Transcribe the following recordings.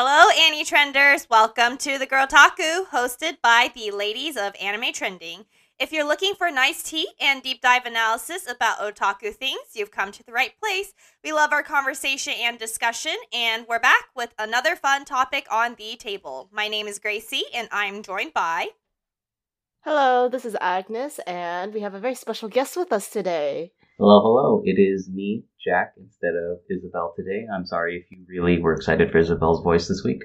Hello, Annie Trenders. Welcome to the Girltaku, hosted by the ladies of Anime Trending. If you're looking for nice tea and deep dive analysis about otaku things, you've come to the right place. We love our conversation and discussion, and we're back with another fun topic on the table. My name is Gracie, and I'm joined by. Hello, this is Agnes, and we have a very special guest with us today. Hello, hello. It is me, Jack, instead of Isabel today. I'm sorry if you really were excited for Isabel's voice this week.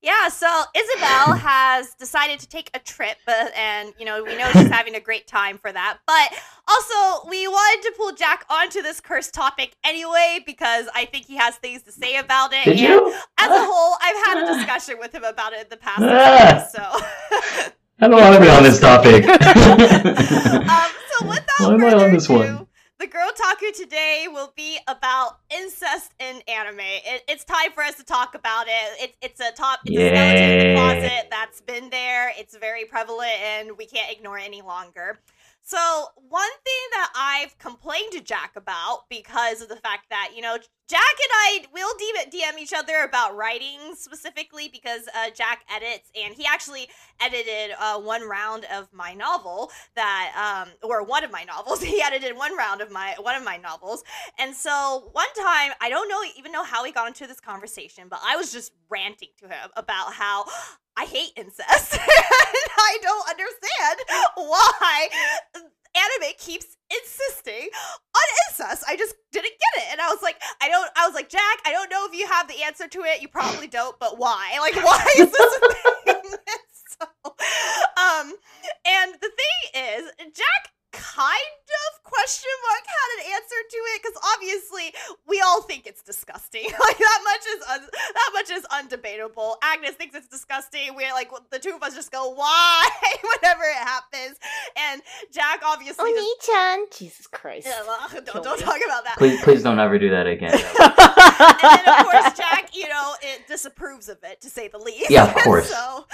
Yeah, so Isabel has decided to take a trip, uh, and you know we know she's having a great time for that. But also, we wanted to pull Jack onto this cursed topic anyway because I think he has things to say about it. Did you? As a whole, I've had a discussion with him about it in the past. Ah. so. I don't want to be on this topic. um, so without Why am I on this ado, one? The Girltaku today will be about incest in anime. It, it's time for us to talk about it. It it's a top, it's a skeleton in the closet that's been there. It's very prevalent, and we can't ignore it any longer. So one thing that I've complained to Jack about because of the fact that you know Jack and I will DM, each other about writing specifically because uh, Jack edits and he actually edited uh, one round of my novel that um or one of my novels. He edited one round of my one of my novels. And so one time i don't know even know how we got into this conversation but i was just ranting to him about how i hate incest. And i don't understand why anime keeps insisting on incest. I just didn't get it. And i was like i don't i was like jack i don't know if you have the answer to it. You probably don't but why? Like why is this a thing? So um and the thing is jack kind of question mark had an answer to it because obviously we all think it's disgusting. Like that much is un- that much is undebatable agnes thinks it's disgusting we're like the two of us just go why whenever it happens and jack obviously just, Oni-chan! Jesus Christ. Yeah, well, don't, don't talk about that please, please don't ever do that again. and then of course Jack, you know, it disapproves of it to say the least. Yeah, of course. so,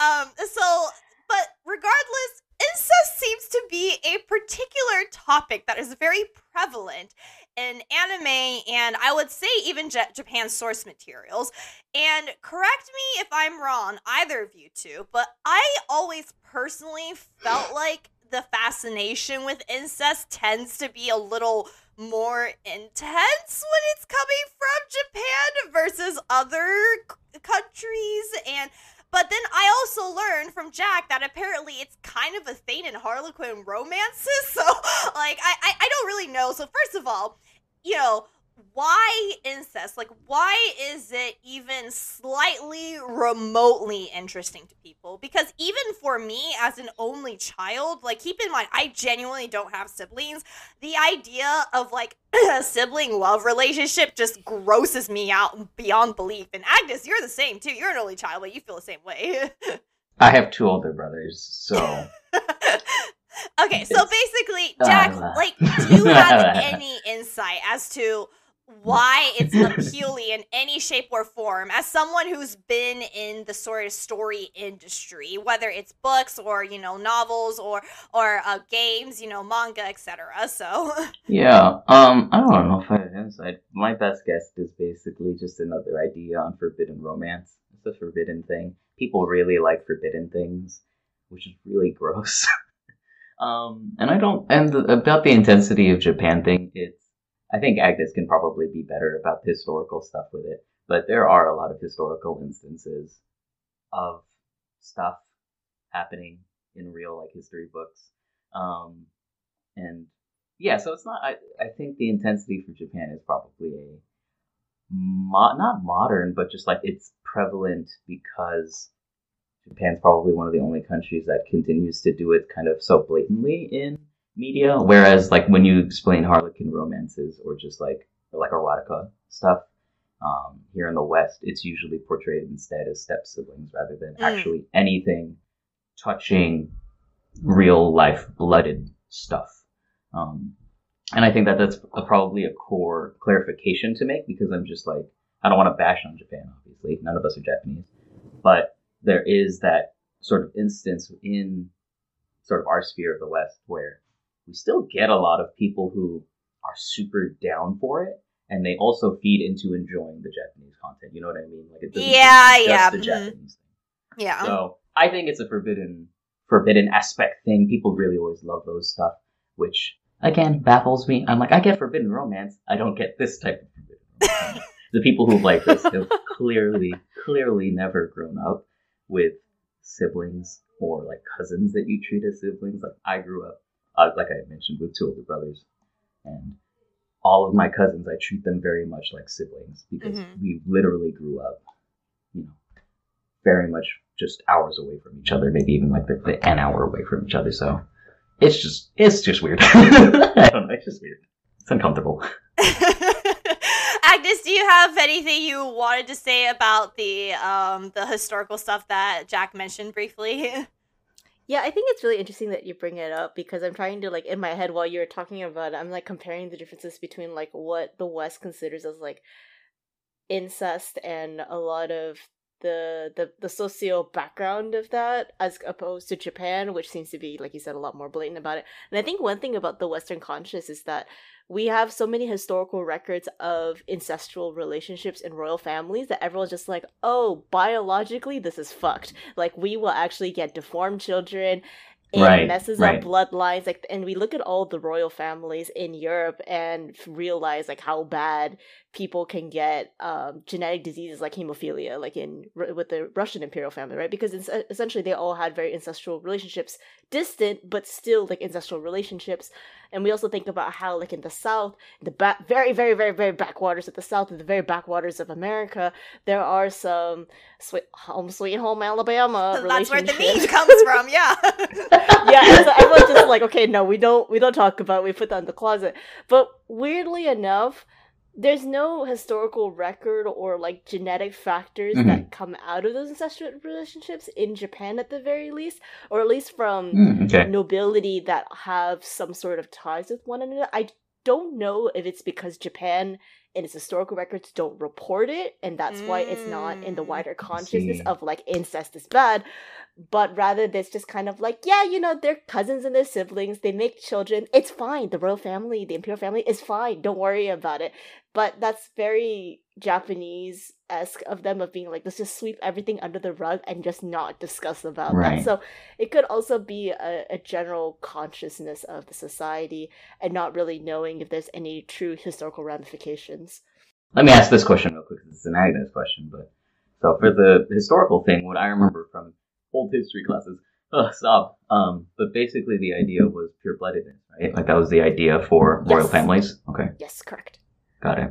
um, so, but regardless, incest seems to be a particular topic that is very prevalent in anime, and I would say even J- Japan's source materials. And correct me if I'm wrong, either of you two, but I always personally felt like the fascination with incest tends to be a little more intense when it's coming from Japan versus other c- countries and but then I also learned from Jack that apparently it's kind of a thing in Harlequin romances. So like I, I, I don't really know. So first of all, you know, why incest? Like, why is it even slightly remotely interesting to people? Because even for me, as an only child, like, keep in mind, I genuinely don't have siblings. The idea of like a sibling love relationship just grosses me out beyond belief. And Agnes, you're the same too. You're an only child, but you feel the same way. I have two older brothers, so okay, so basically, Jack, Uh. like, do you have any insight as to why it's appealing in any shape or form as someone who's been in the sort of story industry whether it's books or you know novels or or uh, games you know manga etc so yeah. Um, I don't know if I have insight. My best guess is basically just another idea on forbidden romance. It's a forbidden thing. People really like forbidden things, which is really gross. Um, and I don't. And the, about the intensity of Japan thing, it's. I think Agnes can probably be better about the historical stuff with it, but there are a lot of historical instances of stuff happening in real like history books. Um, and yeah, so it's not. I I think the intensity for Japan is probably a mo- not modern, but just like it's prevalent because Japan's probably one of the only countries that continues to do it kind of so blatantly in media. Whereas like when you explain Harlequin romances or just like or like erotica stuff. Um, here in the West, it's usually portrayed instead as step siblings rather than Mm. actually anything touching real life blooded stuff. Um, and I think that that's a, probably a core clarification to make because I'm just like, I don't want to bash on Japan, obviously. None of us are Japanese. But there is that sort of instance in sort of our sphere of the West where we still get a lot of people who are super down for it and they also feed into enjoying the Japanese content. You know what I mean? Like it doesn't Yeah, just yeah, the mhm. Japanese thing. Yeah. So I think it's a forbidden forbidden aspect thing. People really always love those stuff, which again baffles me. I'm like, I get forbidden romance. I don't get this type of forbidden romance. the people who like this have clearly, clearly never grown up with siblings or like cousins that you treat as siblings. Like I grew up, uh, like I mentioned, with two older brothers, and all of my cousins, I treat them very much like siblings because Mhm. we literally grew up, you know, very much just hours away from each other, maybe even like the, the an hour away from each other. So it's just it's just weird. I don't know. It's just weird. It's uncomfortable. Agnes, do you have anything you wanted to say about the um the historical stuff that Jack mentioned briefly? Yeah, I think it's really interesting that you bring it up because I'm trying to like in my head while you're talking about it, I'm like comparing the differences between like what the West considers as like incest and a lot of the the the socio background of that as opposed to Japan, which seems to be like you said a lot more blatant about it. And I think one thing about the Western conscious is that we have so many historical records of incestual relationships in royal families that everyone's just like, oh, biologically this is fucked. Like we will actually get deformed children. It Right, messes right. up bloodlines, like, and we look at all the royal families in Europe and realize like how bad people can get um, genetic diseases like hemophilia, like in with the Russian imperial family, right? Because it's, essentially they all had very ancestral relationships, distant but still like ancestral relationships. And we also think about how, like in the South, the ba- very, very, very, very backwaters of the South, and the very backwaters of America, there are some sweet home, sweet home Alabama. That's where the meme comes from. Yeah. yeah, so everyone's just like, okay, no, we don't, we don't talk about. It, we put that in the closet. But weirdly enough, there's no historical record or like genetic factors Mhm. that come out of those incestual relationships in Japan, at the very least, or at least from Mm, okay. nobility that have some sort of ties with one another. I don't know if it's because Japan in its historical records don't report it, and that's why it's not in the Mm, wider consciousness of like incest is bad, but rather there's just kind of like, yeah, you know, they're cousins and they're siblings, they make children, it's fine. The royal family, the imperial family is fine. Don't worry about it. But that's very Japanese esque of them of being like, let's just sweep everything under the rug and just not discuss about Right. that. So it could also be a, a general consciousness of the society and not really knowing if there's any true historical ramifications. Let me ask this question real quick. It's an Agnes question, but so for the historical thing, what I remember from old history classes, oh, stop. Um, but basically the idea was pure bloodedness, right? Like that was the idea for royal families. Okay, Yes, correct. got it.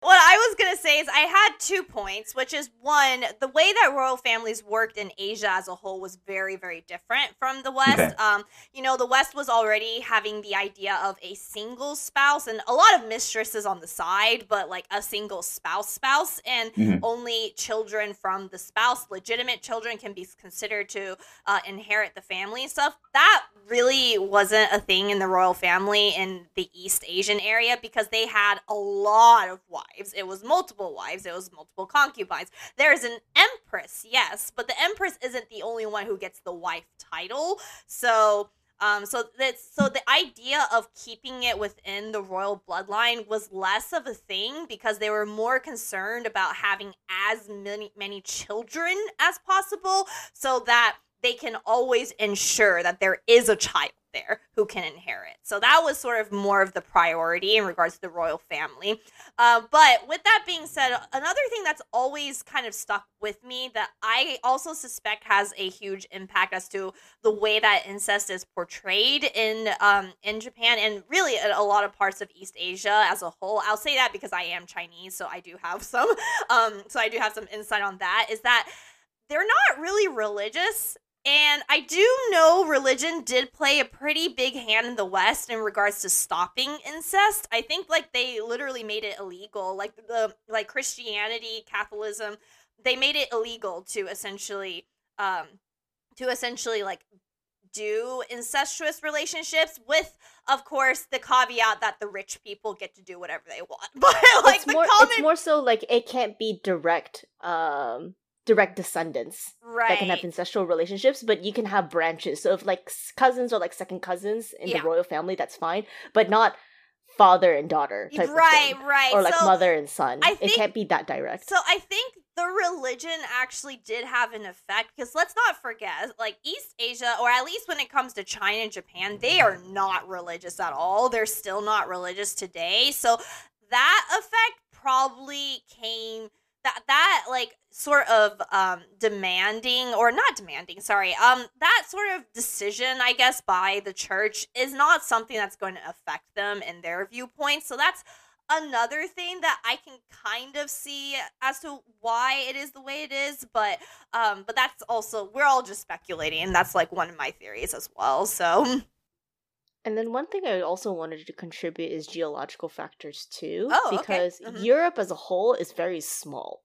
What I was gonna say is I had two points, which is one, the way that royal families worked in Asia as a whole was very, very different from the West. Okay. Um, you know, the West was already having the idea of a single spouse and a lot of mistresses on the side, but like a single spouse spouse, and Mhm. only children from the spouse, legitimate children, can be considered to uh, inherit the family and stuff. That really wasn't a thing in the royal family in the East Asian area because they had a lot of wives. It was multiple wives, it was multiple concubines. There's an empress, yes, but the empress isn't the only one who gets the wife title. So um, so that's so the idea of keeping it within the royal bloodline was less of a thing because they were more concerned about having as many many children as possible so that they can always ensure that there is a child there who can inherit. So that was sort of more of the priority in regards to the royal family. Uh, but with that being said, another thing that's always kind of stuck with me that I also suspect has a huge impact as to the way that incest is portrayed in um, in Japan and really in a lot of parts of East Asia as a whole. I'll say that because I am Chinese, so I do have some um, so I do have some insight on that. Is that they're not really religious and I do know religion did play a pretty big hand in the West in regards to stopping incest. I think like they literally made it illegal. Like the like Christianity, Catholicism, they made it illegal to essentially um to essentially like do incestuous relationships with of course the caveat that the rich people get to do whatever they want. But like it's the more common it's more so like it can't be direct um direct descendants right. that can have ancestral relationships but you can have branches so if like cousins or like second cousins in Yeah. the royal family that's fine but not father and daughter type right, right. or like so, mother and son. I it can't be that direct. So I think the religion actually did have an effect because let's not forget, like East Asia, or at least when it comes to China and Japan, they are not religious at all. They're still not religious today. So that effect probably came that that like sort of um demanding or not demanding sorry um that sort of decision i guess by the church is not something that's going to affect them in their viewpoint so that's another thing that I can kind of see as to why it is the way it is, but um but that's also we're all just speculating that's like one of my theories as well. So And then one thing I also wanted to contribute is geological factors too, Oh, okay. because Mhm. Europe as a whole is very small.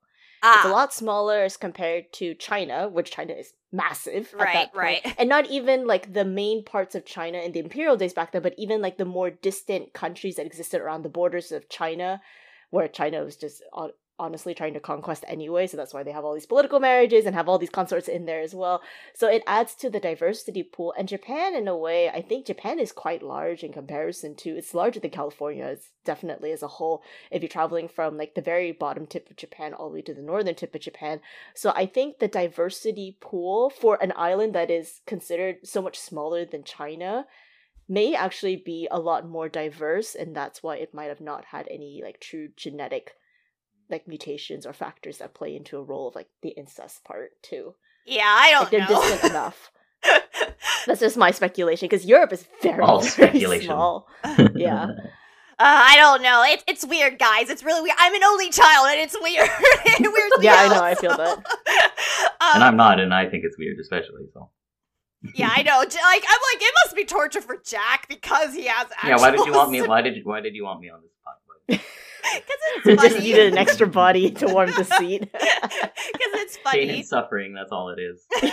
It's a ah lot smaller as compared to China, which China is massive. at Right, that point. right. And not even like the main parts of China in the imperial days back then, but even like the more distant countries that existed around the borders of China, where China was just honestly trying to conquest anyway. So that's why they have all these political marriages and have all these consorts in there as well. So it adds to the diversity pool. And Japan, in a way, I think Japan is quite large in comparison to it's larger than California. It's definitely as a whole. If you're traveling from like the very bottom tip of Japan all the way to the northern tip of Japan, so I think the diversity pool for an island that is considered so much smaller than China may actually be a lot more diverse and that's why it might have not had any like true genetic like mutations or factors that play into a role of like the incest part too. yeah, I don't they're know. distant enough. That's just my speculation because Europe is very, All very speculation. small. Yeah. Uh, I don't know. It's it's weird, guys. It's really weird. I'm an only child, and it's weird. it weirds me Yeah, I out, know, I feel so- that. and um, I'm not, and I think it's weird, especially. So yeah, I know. Like, I'm like, it must be torture for Jack because he has. yeah, why did you want me? Why did you, why did you want me on this podcast? It's funny. just needed an extra body to warm the seat. Because it's funny. Pain and suffering. That's all it is. All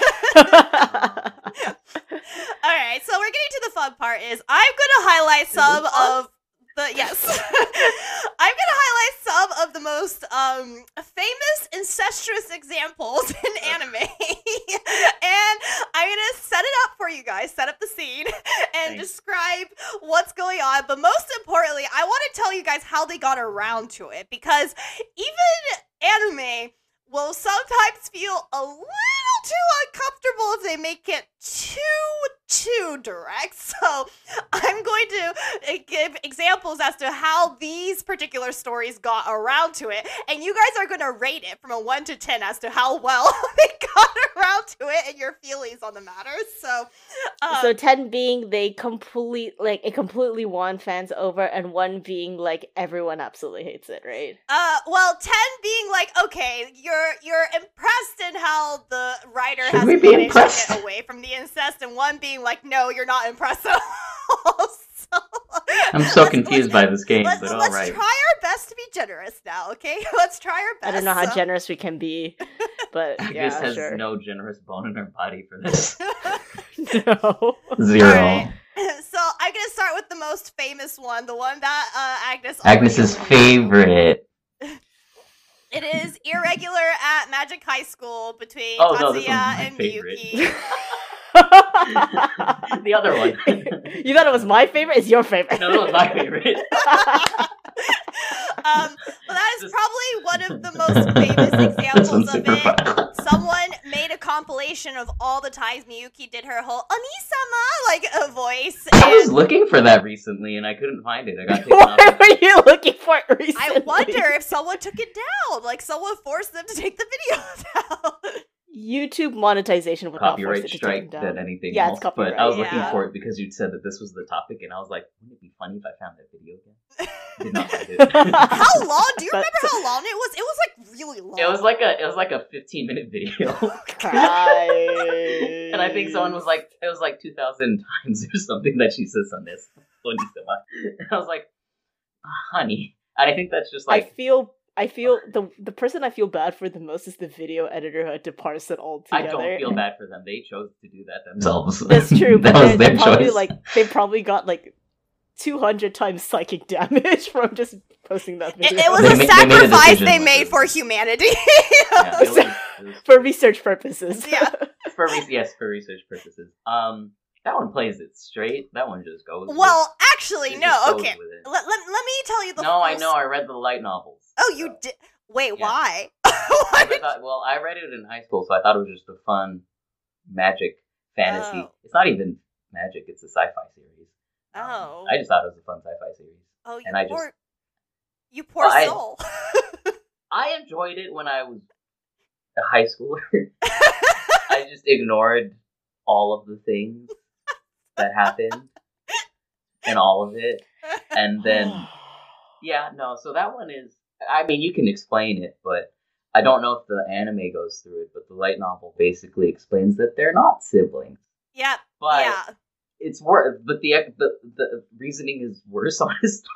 right, so we're getting to the fun part. Is I'm going to highlight some of the yes, I'm to highlight some of the most um famous incestuous examples in anime, and I'm to set it up for you guys, set up the scene, and Thanks. describe what's going on. But most importantly, I want to tell you guys how they got around to it because even anime will sometimes feel a little too uncomfortable if they make it too too direct. So I'm going to uh, give examples as to how these particular stories got around to it, and you guys are going to rate it from a one to ten as to how well they got around to it and your feelings on the matter. So, um, so ten being they complete like it completely won fans over, and one being like everyone absolutely hates it, right? Uh, well, ten being like, okay, you're you're impressed in how the writer Should has we be managed impressed? to get away from the incest, and one being like, no, you're not impressed at all. so, I'm so confused by this game, Let's, but all let's right. try our best to be generous now, okay? Let's try our best. I don't know how so- generous we can be, but yeah, Agnes has sure. no generous bone in her body for this. no. Zero. Alright. so I'm gonna start with the most famous one, the one that uh, Agnes. Agnes's favorite. It is irregular at Magic High School between Oh, no, Tatsuya one's and favorite. Miyuki. the other one. you thought it was my favorite? It's your favorite. no, that was my favorite. um, well, that is probably one of the most famous examples of it. fun. Someone made a compilation of all the times Miyuki did her whole Onisama like a voice. I was looking for that recently and I couldn't find it. I got taken off. Were you looking for it recently? I wonder if someone took it down. Like someone forced them to take the video down. YouTube monetization would Copyright it strike them than anything Yeah, else. it's copyright. But I was looking for it because you'd said that this was the topic, and I was like, wouldn't it be funny if I found that video again? Did not find it. how long? Do you remember how long it was? It was like really long. It was like a it was like a 15 minute video, and I think someone was like it was like 2,000 times or something that she says on this. And I was like, ah, honey, and I think that's just like I like feel I feel the the person I feel bad for the most is the video editor who had to parse it all together. I don't feel bad for them. They chose to do that themselves. That's true, but that was they're, their they're probably choice. like they probably got like two hundred times psychic damage from just posting that video it was They a ma- they made a sacrifice they made for humanity. Yeah, was- was for research purposes. Yeah. for re- yes for research purposes. Um, That one plays it straight. That one just goes. with- Well, actually, no. Okay, let, let, let me tell you the. No, I full know. I read the light novels. Oh, you so. did. Wait, Yeah. why? I thought, well, I read it in high school, so I thought it was just a fun magic fantasy. Oh. It's not even magic; it's a sci-fi series. Oh. I just thought it was a fun sci-fi series. oh, you and I just- you poor Well, I- soul. I enjoyed it when I was a high schooler. I just ignored all of the things that happened and all of it, and then yeah, no. So that one is. I mean, you can explain it, but I don't know if the anime goes through it. But the light novel basically explains that they're not siblings. yep. But yeah. It's worse. But the the the reasoning is worse, honestly.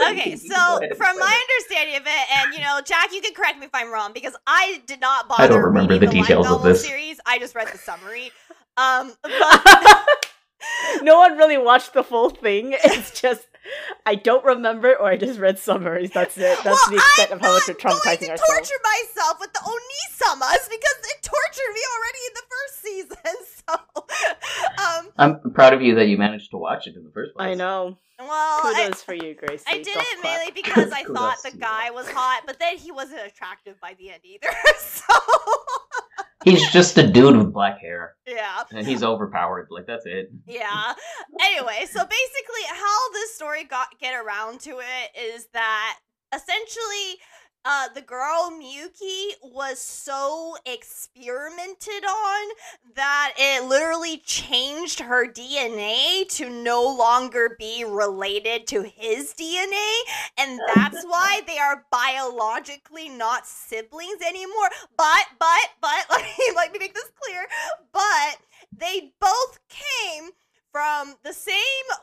Okay, can- you can go so from my it. understanding of it, and you know, Jack, you can correct me if I'm wrong because I did not bother I don't remember the the, details of this. series. I just read the summary. Um, but no one really watched the full thing. It's just I don't remember, or I just read summaries. That's it. That's well, the extent I'm of how much we're not going traumatizing to ourselves. torture myself with the Onisamas because it tortured me already in the first season. So, um, I'm proud of you that you managed to watch it in the first place. I know. well, I, Kudos for you, Gracie. I did Golf it clap. mainly because I thought the guy was hot, but then he wasn't attractive by the end either. So, He's just a dude with black hair, yeah. and he's overpowered. Like that's it. Yeah. Anyway, so basically, how this story got get around to it is that essentially, uh, the girl Miyuki was so experimented on that it literally changed her DNA to no longer be related to his DNA, and that's why they are biologically not siblings anymore. But, but, but, let me let me make this clear. But they both came from the same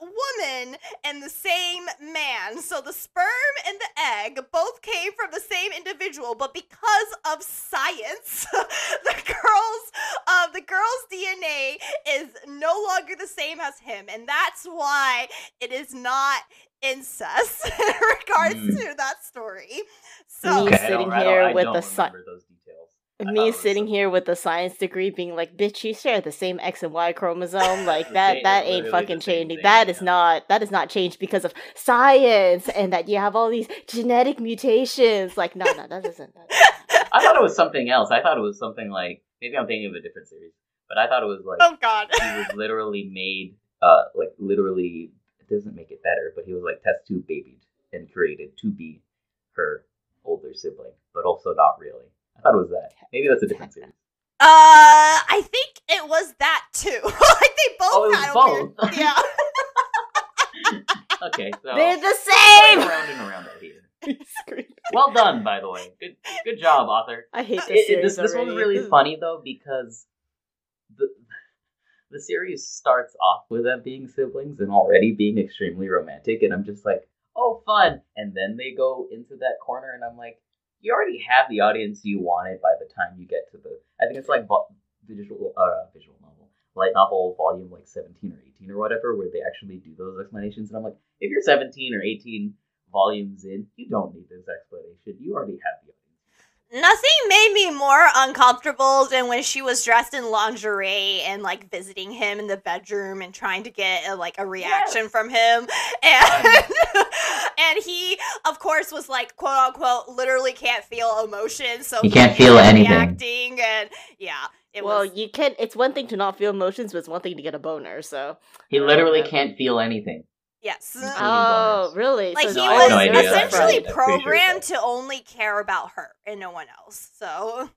woman and the same man. So the sperm and the egg both came from the same individual, but because of science, the girl's uh, the girl's DNA is no longer the same as him, and that's why it is not incest in regards Mm. to that story. So Okay, sitting here I with don't the si- Me sitting here with a science degree, being like, "Bitch, you share the same X and Y chromosome. Like that. That ain't fucking changing. thing, That is yeah. not. That is not changed because of science and that you have all these genetic mutations. Like, no, no, that doesn't. That I thought it was something else. I thought it was something like maybe I'm thinking of a different series, but I thought it was like oh god. he was literally made, uh, like literally. It doesn't make it better, but he was like test tube babied and created to be her older sibling, but also not really. I thought it was that. Maybe that's a different series. Uh, I think it was that too. like they both Oh, it was had a both. weird. Yeah. Okay, so They're the same. around and around out here. Well done, by the way. Good, good job, author. I hate this It- it- this, this one's really funny though because the the series starts off with them being siblings and already being extremely romantic, and I'm just like, oh, fun. And then they go into that corner, and I'm like, you already have the audience you wanted by the time you get to the. I think it's like visual, uh, visual novel, light novel volume like 17 or 18 or whatever, where they actually do those explanations. And I'm like, if you're 17 or 18 volumes in, you don't need this explanation. You already have the. Nothing made me more uncomfortable than when she was dressed in lingerie and like visiting him in the bedroom and trying to get a, like a reaction Yes. from him, and and he of course was like quote unquote literally can't feel emotion, so He can't was feel anything. acting and yeah, it well, was. you can't. It's one thing to not feel emotions, but it's one thing to get a boner. So. He literally yeah. can't feel anything. Yes. Oh, really? Like So he No, it's I have was no essentially I'm sure programmed to only care about her and no one else. So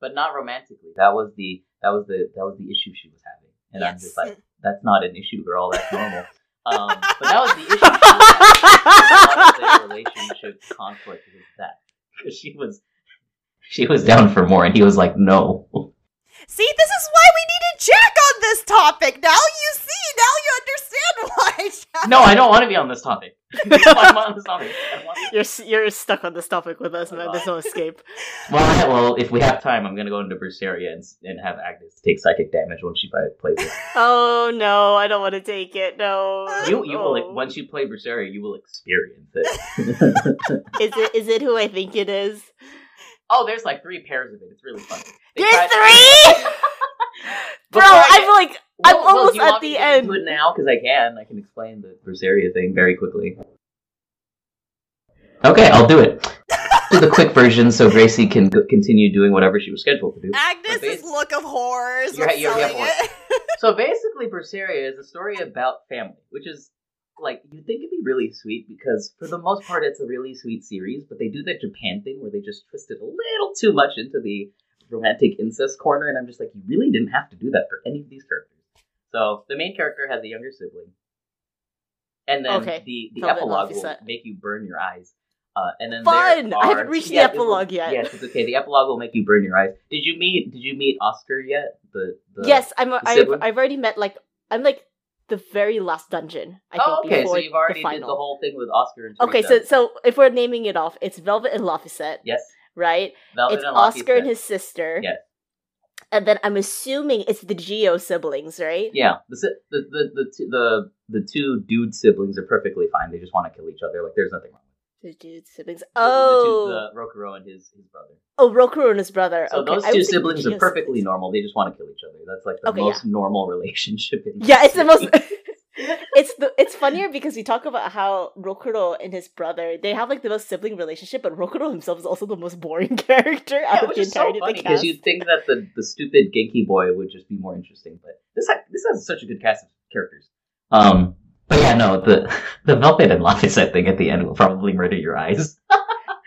but not romantically. That was the that was the that was the issue she was having, and I'm just like, that's not an issue, girl. That's normal. um, but that was the issue. She was having. A lot of their relationship conflict was that because she was she was down for more, and he was like, no. See, this is why we needed Jack on this topic. Now you see, now you understand why. Jack. No, I don't want to be on this topic. I'm on this topic. I don't want to- You're you're stuck on this topic with us, man. There's no escape. Well, well, if we have time, I'm gonna go into Berseria and, and have Agnes take psychic damage when she play- plays it. Oh no, I don't want to take it. No. You you will Oh. once you play Berseria, you will experience it. Is it is it who I think it is? oh, there's like three pairs of it. It's really fun. They There's three. Bro, I I'm like I'm Well, well, almost do you at me the to end. into it now because I can. I can explain the Berseria thing very quickly. Okay, I'll do it. do the quick version so Gracie can c- continue doing whatever she was scheduled to do. Agnes's bas- look of horrors You're- you're- you're it. So basically, Berseria is a story about family, which is like you'd think it'd be really sweet because for the most part it's a really sweet series, but they do that Japan thing where they just twist it a little too much into the romantic incest corner, and I'm just like, you really didn't have to do that for any of these characters. So the main character has a younger sibling, and then Okay. the the Velvet epilogue will make you burn your eyes. Uh, and then Fun! there I haven't are- reached the Yeah, will- epilogue yet. Yes, it's okay. The epilogue will make you burn your eyes. Did you meet? Did you meet Oscar yet? The, the yes, I'm. I've. I've already met like I'm like the very last dungeon. I think oh, okay. So you've already the did the whole thing with Oscar and Okay, so so if we're naming it off, it's Velvet and Laphicet, yes, right? Velvet it's Oscar and his sister. Yes. And then I'm assuming it's the Geo siblings, right? Yeah, the the the the two, the, the two dude siblings are perfectly fine. They just want to kill each other. Like there's nothing wrong. The dude siblings. Oh, the, two, the Rokuro and his his brother. oh, Rokuro and his brother. So okay. those two siblings are perfectly siblings. normal. They just want to kill each other. That's like the Okay, most normal relationship. In Yeah, it's the most. it's the it's funnier because we talk about how Rokuro and his brother they have like the most sibling relationship, but Rokuro himself is also the most boring character out Yeah, of which the is so entirety funny of the because you'd think that the, the stupid Genki boy would just be more interesting, but this ha- this has such a good cast of characters. Um, but yeah, no, the the Velvet and Laphicet thing at the end will probably murder your eyes.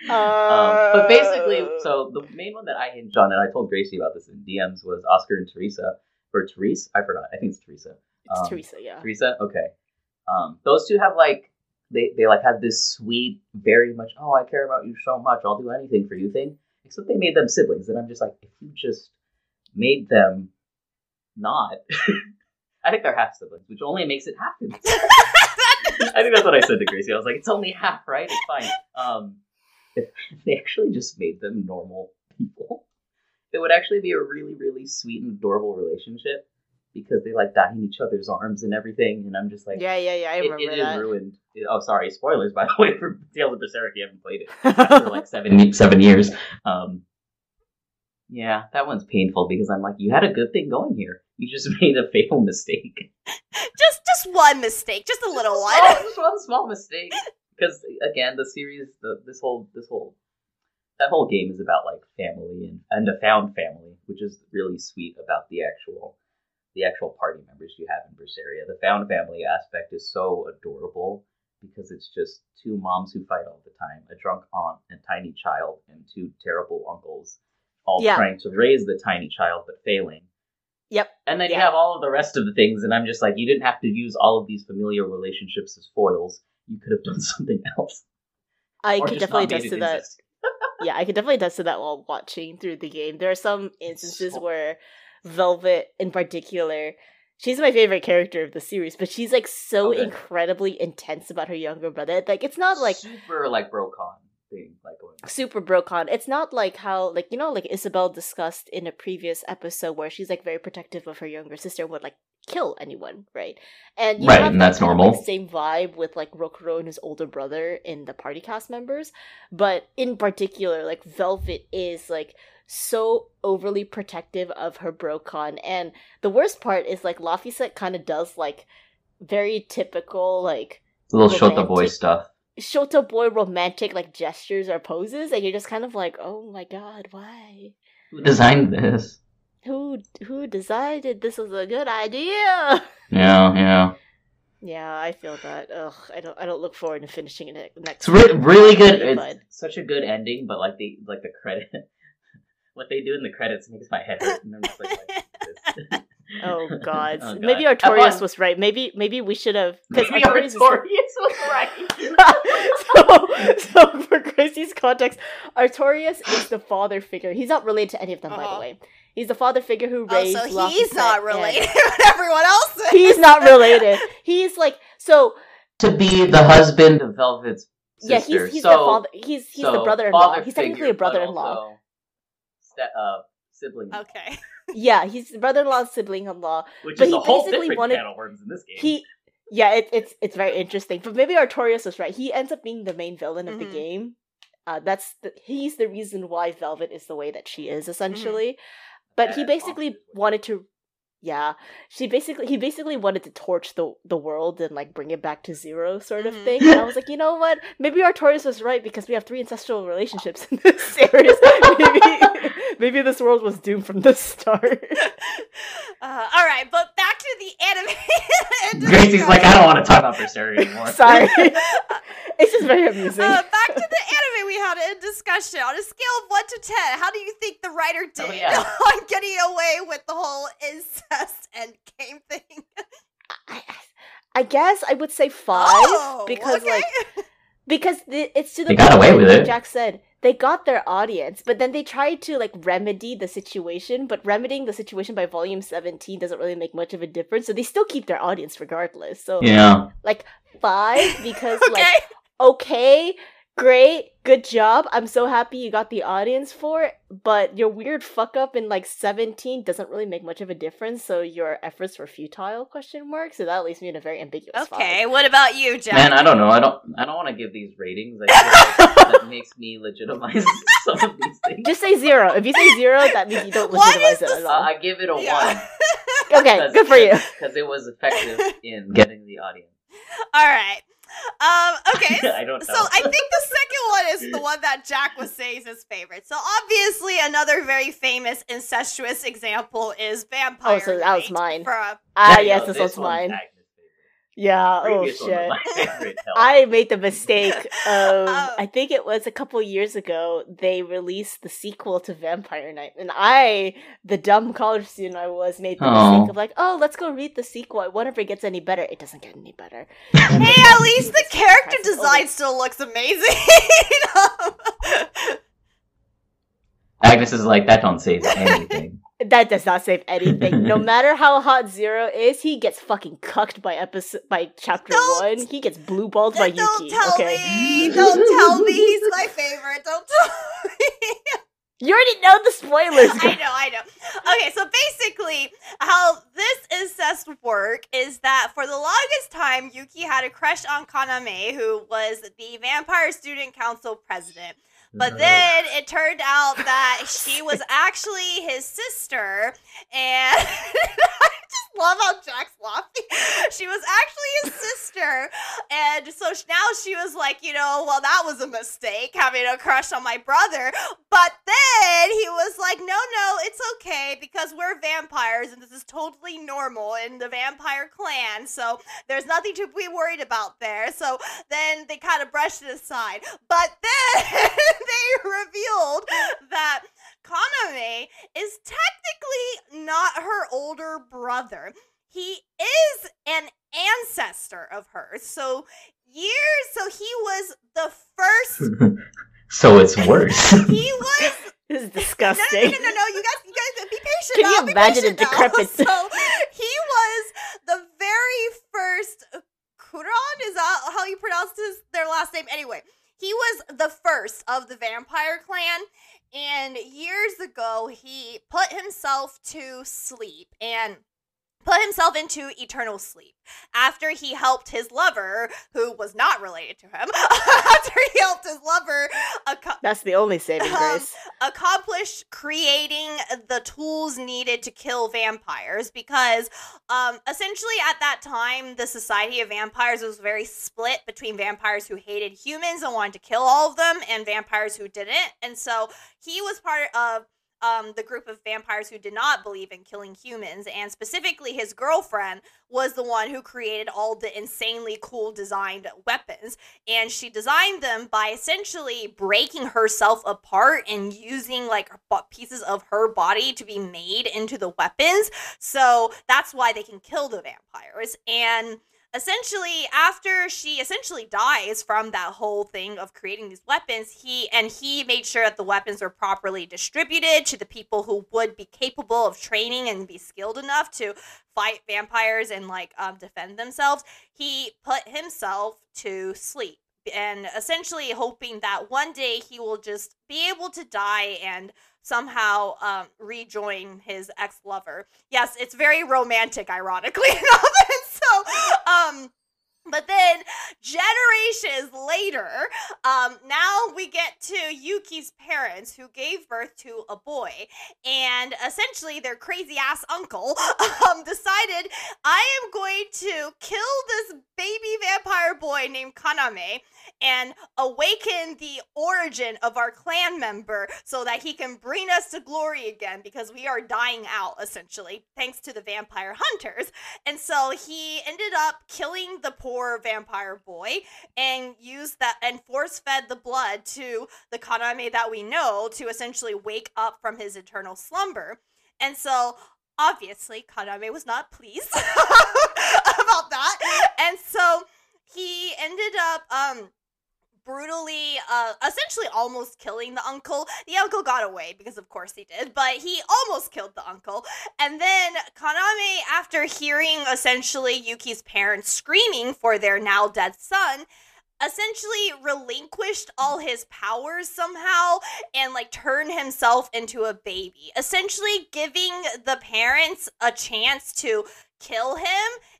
Um, but basically, so the main one that I hinged on, and I told Gracie about this in DMs, was Oscar and Teresa. Or Therese? I forgot. I think it's Teresa. It's um, Teresa, yeah. Teresa? Okay. Um, those two have like they, they like have this sweet, very much, oh, I care about you so much, I'll do anything for you thing. Except they made them siblings, and I'm just like, if you just made them not I think they're half siblings, which only makes it half. I think that's what I said to Gracie. I was like, it's only half, right? It's fine. Um, if, if they actually just made them normal people, it would actually be a really, really sweet and adorable relationship because they like die in each other's arms and everything. And I'm just like, yeah, yeah, yeah. I it, remember it that. ruined. It- oh, sorry, spoilers by the way for Tales of Berserk. You haven't played it after like seven seven years. Um, yeah, that one's painful because I'm like, you had a good thing going here. You just made a fatal mistake. just just one mistake, just a little one. Oh, just one small mistake. Because again, the series, the, this whole, this whole, that whole game is about like family and and a found family, which is really sweet about the actual, the actual party members you have in Berseria. The found family aspect is so adorable because it's just two moms who fight all the time, a drunk aunt and tiny child, and two terrible uncles, all Yeah. trying to raise the tiny child but failing. Yep. And then you have all of the rest of the things, and I'm just like, you didn't have to use all of these familiar relationships as foils. You could have done something else. I Or could definitely attest to that. yeah, I could definitely attest to that while watching through the game. There are some instances So- where Velvet, in particular, she's my favorite character of the series, but she's like so Okay. incredibly intense about her younger brother. Like, it's not like super like Brocon thing, like going. on. super brocon. It's not like how like you know like Isabel discussed in a previous episode where she's like very protective of her younger sister and would like kill anyone, right? And you Right, have and that that's kind of, normal. like, same vibe with like Rokuro and his older brother in the party cast members, but in particular, like Velvet is like so overly protective of her brocon, and the worst part is like Laphicet kind of does like very typical like The little Shota boy stuff. Shota boy romantic like gestures or poses, and you're just kind of like, oh my god, why? Who designed this? Who who decided this was a good idea? Yeah, yeah. Yeah, I feel that. Ugh, I don't I don't look forward to finishing it next. It's re- really good. It's such a good ending, but like the like the credit, what they do in the credits makes my head hurt. And I'm just like, like. Oh god. Oh, God. Maybe Have Artorius fun. was right. Maybe maybe we should have because Maybe Artorius is Artorius was right. so, so for Gracie's context, Artorius is the father figure. He's not related to any of them, by Uh-huh. the way. He's the father figure who raised. Oh, raised. so he's Laphicet not related, but everyone else is. He's not related. He's like so. to be the husband of Velvet's sister. Yeah, he's he's so, the father. He's he's the brother-in-law. He's technically figure, a brother-in-law. Also Ste- uh, sibling, Okay. Yeah, he's brother-in-law, sibling-in-law. which but is he a whole basically different wanted- can of worms in this game. He, yeah, it, it's it's very interesting. But maybe Artorius was right. He ends up being the main villain of Mhm. the game. Uh, that's the, he's the reason why Velvet is the way that she is essentially. But he basically monster. wanted to, Yeah, she basically he basically wanted to torch the the world and like bring it back to zero sort of thing. And I was like, you know what? Maybe Artorius was right because we have three ancestral relationships in this series. maybe maybe this world was doomed from the start. Uh, all right, but back to the anime. Gracie's like, I don't want to talk about Berseria anymore. Sorry, it's just very amusing. Uh, back to the anime we had in discussion. On a scale of 1 to 10, how do you think the writer did Oh, yeah. on getting away with the whole incest and game thing? I, I guess I would say five Oh, because okay. like because the, it's to the They got away with like it. Jack said they got their audience, but then they tried to like remedy the situation. But remedying the situation by volume seventeen doesn't really make much of a difference. So they still keep their audience regardless. So Yeah. like five because okay. like okay, great, good job. I'm so happy you got the audience for it, but your weird fuck up in like 17 doesn't really make much of a difference, so your efforts were futile question mark. So that leaves me in a very ambiguous Okay, what about you, Jack? Man, I don't know. I don't. I don't want to give these ratings. Like that makes me legitimize some of these things. Just say zero. If you say zero, that means you don't What legitimize is it the at Uh, all. I give it a Yeah. one. Okay, good for you. Because it was effective in getting the audience. All right. Um, okay. I don't know. So I think the second one is the one that Jack was saying is his favorite. So obviously another very famous incestuous example is Vampire. Oh, so that was mine. From Ah, There you yes, go. this one's mine. Agnes' Yeah. Oh, favorite. Oh Previous one shit. my favorite. I made the mistake of Oh. I think it was a couple years ago they released the sequel to Vampire Knight and I the dumb college student I was made the Oh. mistake of like oh let's go read the sequel I wonder if it gets any better it doesn't get any better Hey, at least the character Surprising. Oh, design still looks amazing. Agnes is like that. Don't say anything. That does not save anything no matter how hot Zero is he gets fucking cucked by episode by chapter Don't- 1 he gets blue balled by don't Yuki tell okay me. Don't tell me he's my favorite. Don't tell me. you already know the spoilers I know, I know. Okay, so basically, how this incest work is that for the longest time, Yuki had a crush on Kaname, who was the Vampire Student Council president. But then it turned out that she was actually his sister, and I just love how Jack's laughing. She was actually his sister, and so now she was like, you know, well, that was a mistake having a crush on my brother. But then he was like, no, no, it's okay because we're vampires and this is totally normal in the vampire clan. So there's nothing to be worried about there. So then they kind of brushed it aside. But then they revealed that Kaname is technically not her older brother. He is an ancestor of hers. So years, so he was the first. so it's worse. He was this is disgusting no, no, no, no, You guys, you guys, be patient. Can you now, be imagine a now. decrepit- So he was the very first Kuron Is that how you pronounce his their last name? Anyway, he was the first of the vampire clan. And years ago, he put himself to sleep and put himself into eternal sleep. After he helped his lover, who was not related to him, after he helped his lover ac- that's the only saving Um, grace. accomplish creating the tools needed to kill vampires because um essentially at that time the society of vampires was very split between vampires who hated humans and wanted to kill all of them and vampires who didn't. And so he was part of um, the group of vampires who did not believe in killing humans, and specifically his girlfriend was the one who created all the insanely cool designed weapons. And she designed them by essentially breaking herself apart and using like pieces of her body to be made into the weapons. So that's why they can kill the vampires. And essentially after she essentially dies from that whole thing of creating these weapons he and he made sure that the weapons were properly distributed to the people who would be capable of training and be skilled enough to fight vampires and like um, defend themselves he put himself to sleep. And essentially hoping that one day he will just be able to die and somehow um, rejoin his ex-lover. Yes it's very romantic ironically enough so um But then generations later, um, now we get to Yuki's parents who gave birth to a boy, and essentially their crazy ass uncle um, decided I am going to kill this baby vampire boy named Kaname and awaken the origin of our clan member so that he can bring us to glory again because we are dying out essentially thanks to the vampire hunters. And so he ended up killing the poor vampire boy and used that and force fed the blood to the Kaname that we know to essentially wake up from his eternal slumber. And so obviously Kaname was not pleased about that. And so he ended up um brutally uh essentially almost killing the uncle. The uncle got away because of course he did, but he almost killed the uncle. And then Kaname after hearing essentially Yuki's parents screaming for their now dead son, essentially relinquished all his powers somehow and like turned himself into a baby, essentially giving the parents a chance to kill him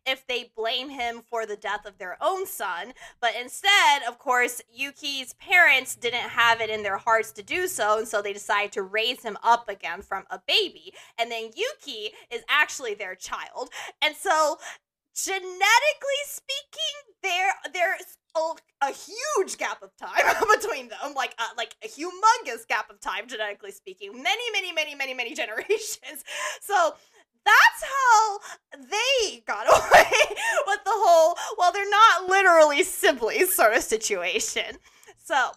if they blame him for the death of their own son. But instead, of course, Yuki's parents didn't have it in their hearts to do so, and so they decided to raise him up again from a baby. And then Yuki is actually their child. And so genetically speaking, there there's a, a huge gap of time between them, like uh, like a humongous gap of time genetically speaking, many many many many many generations. So that's how they got away with the whole well they're not literally siblings sort of situation. So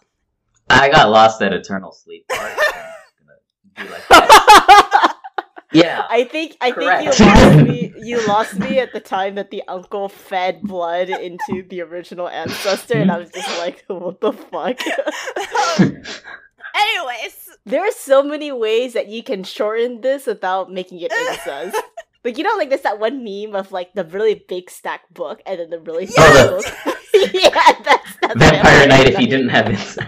I got lost at Eternal Sleep. Part, so I'm gonna be like. Yeah. I think I Correct. think you lost me. You lost me at the time that the uncle fed blood into the original ancestor, and I was just like, "What the fuck?" anyways, there are so many ways that you can shorten this without making it incest. Like you know, like there's that one meme of like the really big stack book and then the really Yes! small book. yeah, that's, that's Vampire Knight if he didn't have incest.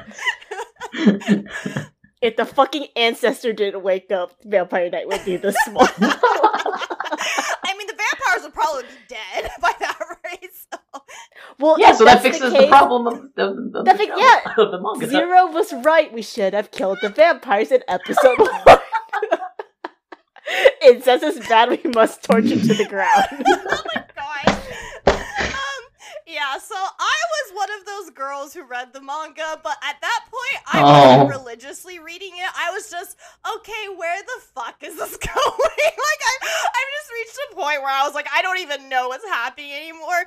If the fucking ancestor didn't wake up, Vampire Knight would be the small. I mean the vampires would probably be dead by that rate. So. well, yeah, so that that's the fixes the, problem of, of, of the fix- yeah. of the manga. Zero was right. We should have killed the vampires in episode one. Incest is bad. We must torture to the ground. oh my god. Yeah, so I was one of those girls who read the manga, but at that point, I Oh. wasn't religiously reading it. I was just, okay, where the fuck is this going? like, I, I've just reached a point where I was like, I don't even know what's happening anymore.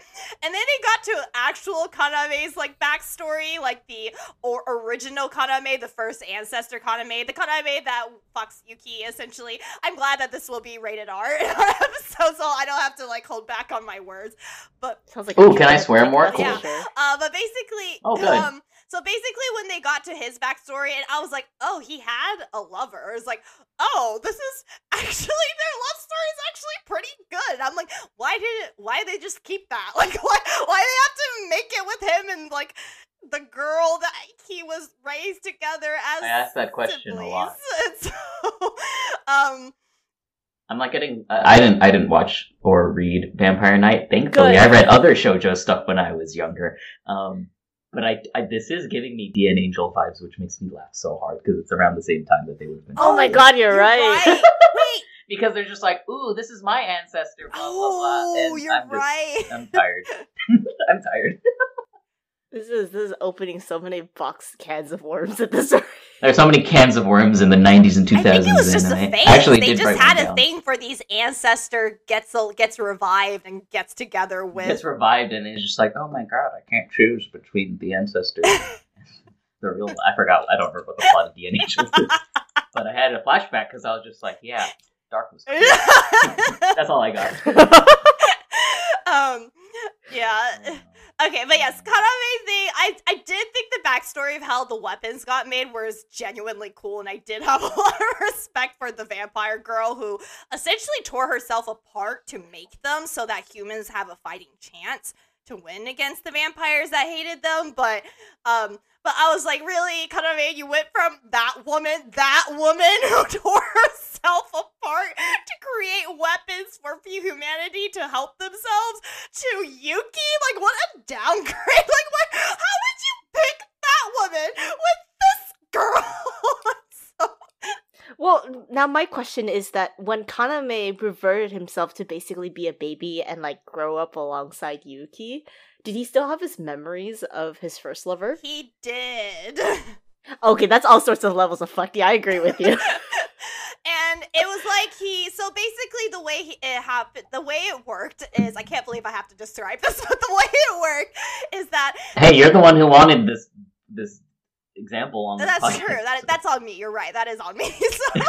And then it got to actual Kaname's like backstory, like the or original Kaname, the first ancestor Kaname, the Kaname that fucks Yuki. Essentially, I'm glad that this will be rated R in our episode, so I don't have to like hold back on my words. But Sounds like. oh, can I joke. Swear more? That's Cool. for sure. uh, but basically, Oh, good. um, so basically, when they got to his backstory, and I was like, oh, he had a lover. It's like, oh, this is actually their love story is actually pretty good. I'm like, why did it? Why they just keep that? Like, why? Why they have to make it with him and like the girl that he was raised together as? I asked that question a lot. And so, um, I'm not getting. I I didn't. I didn't watch or read Vampire Knight. Thankfully, Good. I read other shojo stuff when I was younger. Um, but I, I this is giving me D.N.Angel vibes, which makes me laugh so hard because it's around the same time that they would have been. Oh my god, you're, right. Wait. Because they're just like, ooh, this is my ancestor. Blah blah blah. Oh, And you're I'm just- right. I'm tired. I'm tired. This is this is opening so many box cans of worms at this rate. There's so many cans of worms in the 90s and 2000s. I think it was just a thing. Actually they just had a down. thing for these ancestor gets gets revived and gets together with. gets revived and it's just like, oh my god, I can't choose between the ancestors. the real, I forgot, I don't remember what the plot of DNA is, but I had a flashback because I was just like, yeah, dark was. Cool. That's all I got. um, yeah. Okay, but yes, Kaname thing. I I did think the backstory of how the weapons got made was genuinely cool, and I did have a lot of respect for the vampire girl who essentially tore herself apart to make them so that humans have a fighting chance to win against the vampires that hated them. But um, but I was like, really, Kaname, you went from that woman, that woman who tore herself apart to create weapons for humanity to help themselves to Yuki? Like, what a downgrade. Like, what? How would you pick that woman with this girl? Well, now my question is that when Kaname reverted himself to basically be a baby and like grow up alongside Yuki, did he still have his memories of his first lover? He did. Okay, that's all sorts of levels of fucked. Yeah, I agree with you. and it was like he so basically the way he, it happened the way it worked is i can't believe i have to describe this but the way it worked is that Hey, you're the one who wanted this this example on the that's podcast. true that, that's on me you're right that is on me so,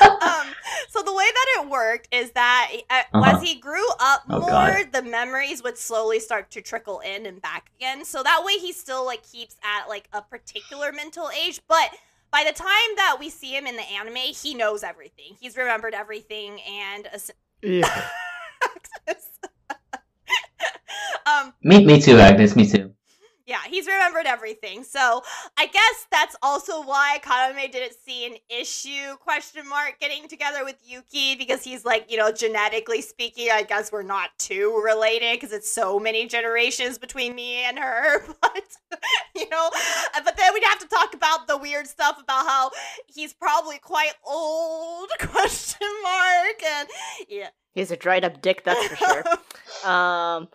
um, so the way that it worked is that uh, Uh-huh. as he grew up Oh, more God. the memories would slowly start to trickle in and back again so that way he still like keeps at like a particular mental age but by the time that we see him in the anime he knows everything he's remembered everything and es- um Me, me too, Agnes. Me too. Yeah, he's remembered everything. So I guess that's also why Kaname didn't see an issue question mark getting together with Yuki because he's like, you know, genetically speaking, I guess we're not too related because it's so many generations between me and her. But you know, uh, but then we'd have to talk about the weird stuff about how he's probably quite old question mark and yeah. He's a dried up dick, that's for sure. Um,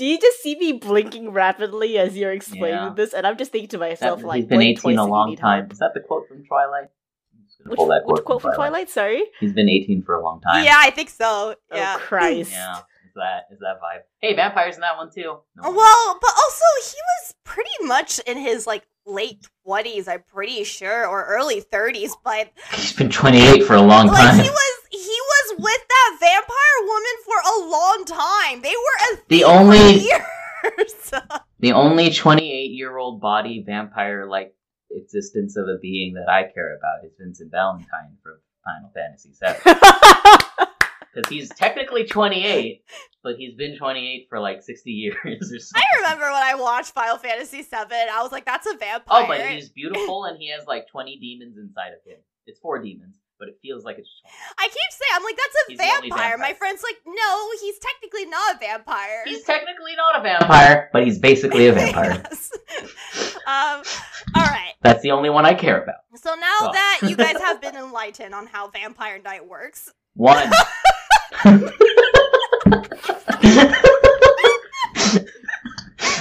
do you just see me blinking rapidly as you're explaining Yeah. this? And I'm just thinking to That, myself, like, he's been 18 a long time. help. Is that the quote from Twilight? I'm just gonna Which, pull that which quote from Twilight? Sorry. He's been 18 for a long time. Yeah, I think so. Oh, yeah. Oh Christ. Yeah. Is that is that vibe? Hey, vampires in that one too. No. Well, but also he was pretty much in his like late twenties, I'm pretty sure, or early thirties. But He's been 28 for a long like time. he was, he was with that vampire woman for a long time. They were a The only- years. The only 28 year old body vampire like existence of a being that I care about is Vincent Valentine from Final Fantasy VII. Because he's technically 28, but he's been 28 for like 60 years or something. I remember when I watched Final Fantasy VII, I was like, "That's a vampire." Oh, but he's beautiful and he has like 20 demons inside of him. It's four demons, but it feels like it's 20. I keep saying, I'm like, "That's a only vampire." My friend's like, "No, he's technically not a vampire." He's technically not a vampire, but he's basically a vampire. Um. All right. That's the only one I care about. So now Oh. that you guys have been enlightened on how Vampire Knight works, One.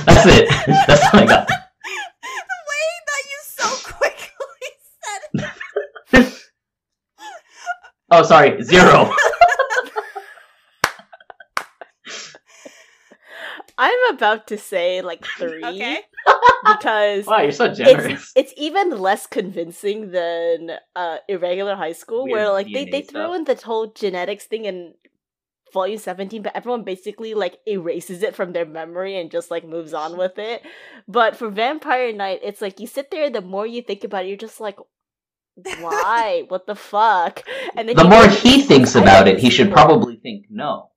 That's it. That's all I got. the way that you so quickly said it, Oh, sorry, zero. I'm about to say like three okay? because Wow, you're so it's generous. it's even less convincing than uh irregular high school Weird where like they, DNA they throw stuff. in the whole genetics thing in volume 17 but everyone basically like erases it from their memory and just like moves on with it but for vampire knight it's like you sit there the more you think about it you're just like why what the fuck and then The more read he thinks about it, the he should sequel. probably think no.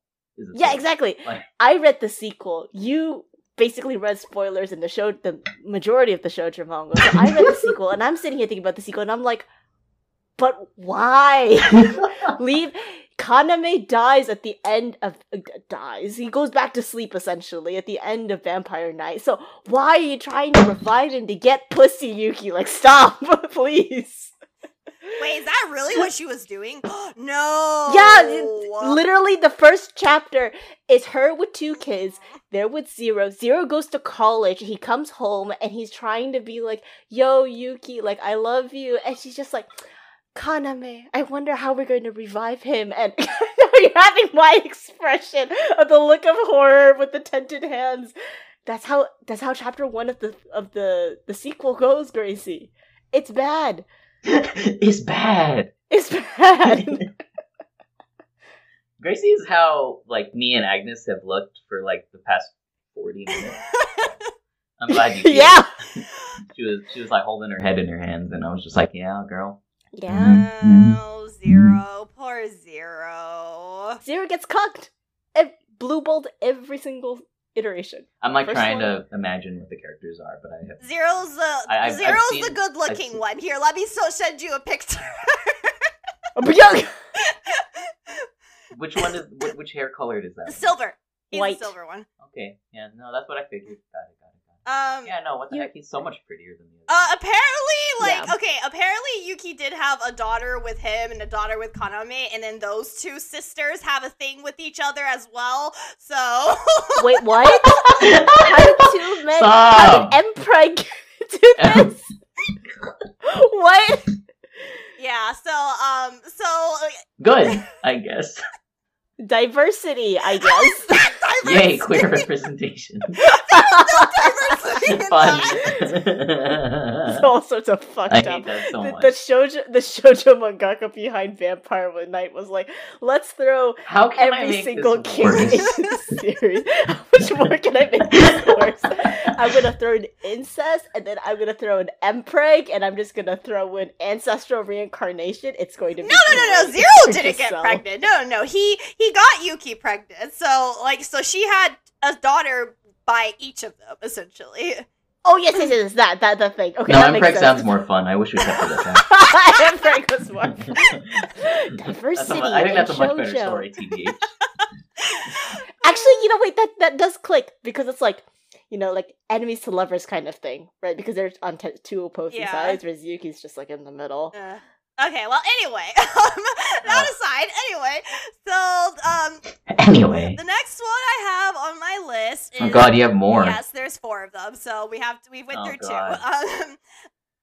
yeah thing. exactly Like, I read the sequel. You basically read spoilers in the show, the majority of the show, Tramongo. So I read the sequel, and I'm sitting here thinking about the sequel, and I'm like, but why? Leave. Kaname dies at the end of uh, dies. He goes back to sleep essentially at the end of Vampire Knight. So why are you trying to revive him to get pussy, Yuki? Like, stop, please. Wait, is that really what she was doing? no. Yeah, it- literally the first chapter is her with two kids. They're with Zero. Zero goes to college. He comes home and he's trying to be like, "Yo, Yuki, like I love you," and she's just like, "Kaname, I wonder how we're going to revive him." And you're having my expression of the look of horror with the tented hands. That's how. That's how chapter one of the of the the sequel goes, Gracie. It's bad. it's bad. It's bad. Gracie is how like me and Agnes have looked for like the past 40 minutes. I'm glad you. yeah. She was she was like holding her head in her hands, and I was just like, yeah, girl. Mm-hmm. Yeah. Oh, zero. Poor zero. Zero gets cucked. Ev- blue balled every single iteration. I'm like First trying one? to imagine what the characters are, but I have. Zero's the I- I've- I've Zero's seen- the good looking one. Here, let me so send you a picture. But yeah. Which one is which, which hair colored is that? silver. He's White. the silver one. Okay, yeah, no, that's what I figured. Got it, got it, got Um, Yeah, no, what the You- heck? He's so much prettier than the other. Uh, apparently, like, Yeah. okay, apparently Yuki did have a daughter with him and a daughter with Kaname, and then those two sisters have a thing with each other as well. So, Wait, what? How did two men? How Stop. did Empreg do this? what? yeah, so, um, so, Good, I guess. Diversity, I guess. Yay, queer representation. diversity Fun. that. it's all sorts of fucked I up. hate that so the, much. the shoujo, the shoujo mangaka behind Vampire Knight was like, let's throw How can I every make single this king worse? into the series. How much more can I make this worse? I'm gonna throw in incest, and then I'm gonna throw in empreg, and I'm just gonna throw in ancestral reincarnation. It's going to be No, no, no, no. Zero didn't get So- pregnant. No, no, no. He he got Yuki pregnant. So like, so she had a daughter by each of them essentially. Oh yes, yes, yes, that that the thing. Okay, no, that makes sense. sounds more fun. I wish we kept it at that. Empreg was more. That's Diversity. a, I think that's a much better shoujo. story, TBH. Actually, you know, wait, that that does click because it's like, you know, like enemies to lovers kind of thing, right? Because they're on t- two opposing Yeah. sides, whereas Yuki's just like in the middle. Uh, okay, well, anyway, um, that Oh. aside, anyway, so um, Anyway. the next one I have on my list is Oh god, you have more. yes, there's four of them, so we have to, we went Oh, through God. two. Um,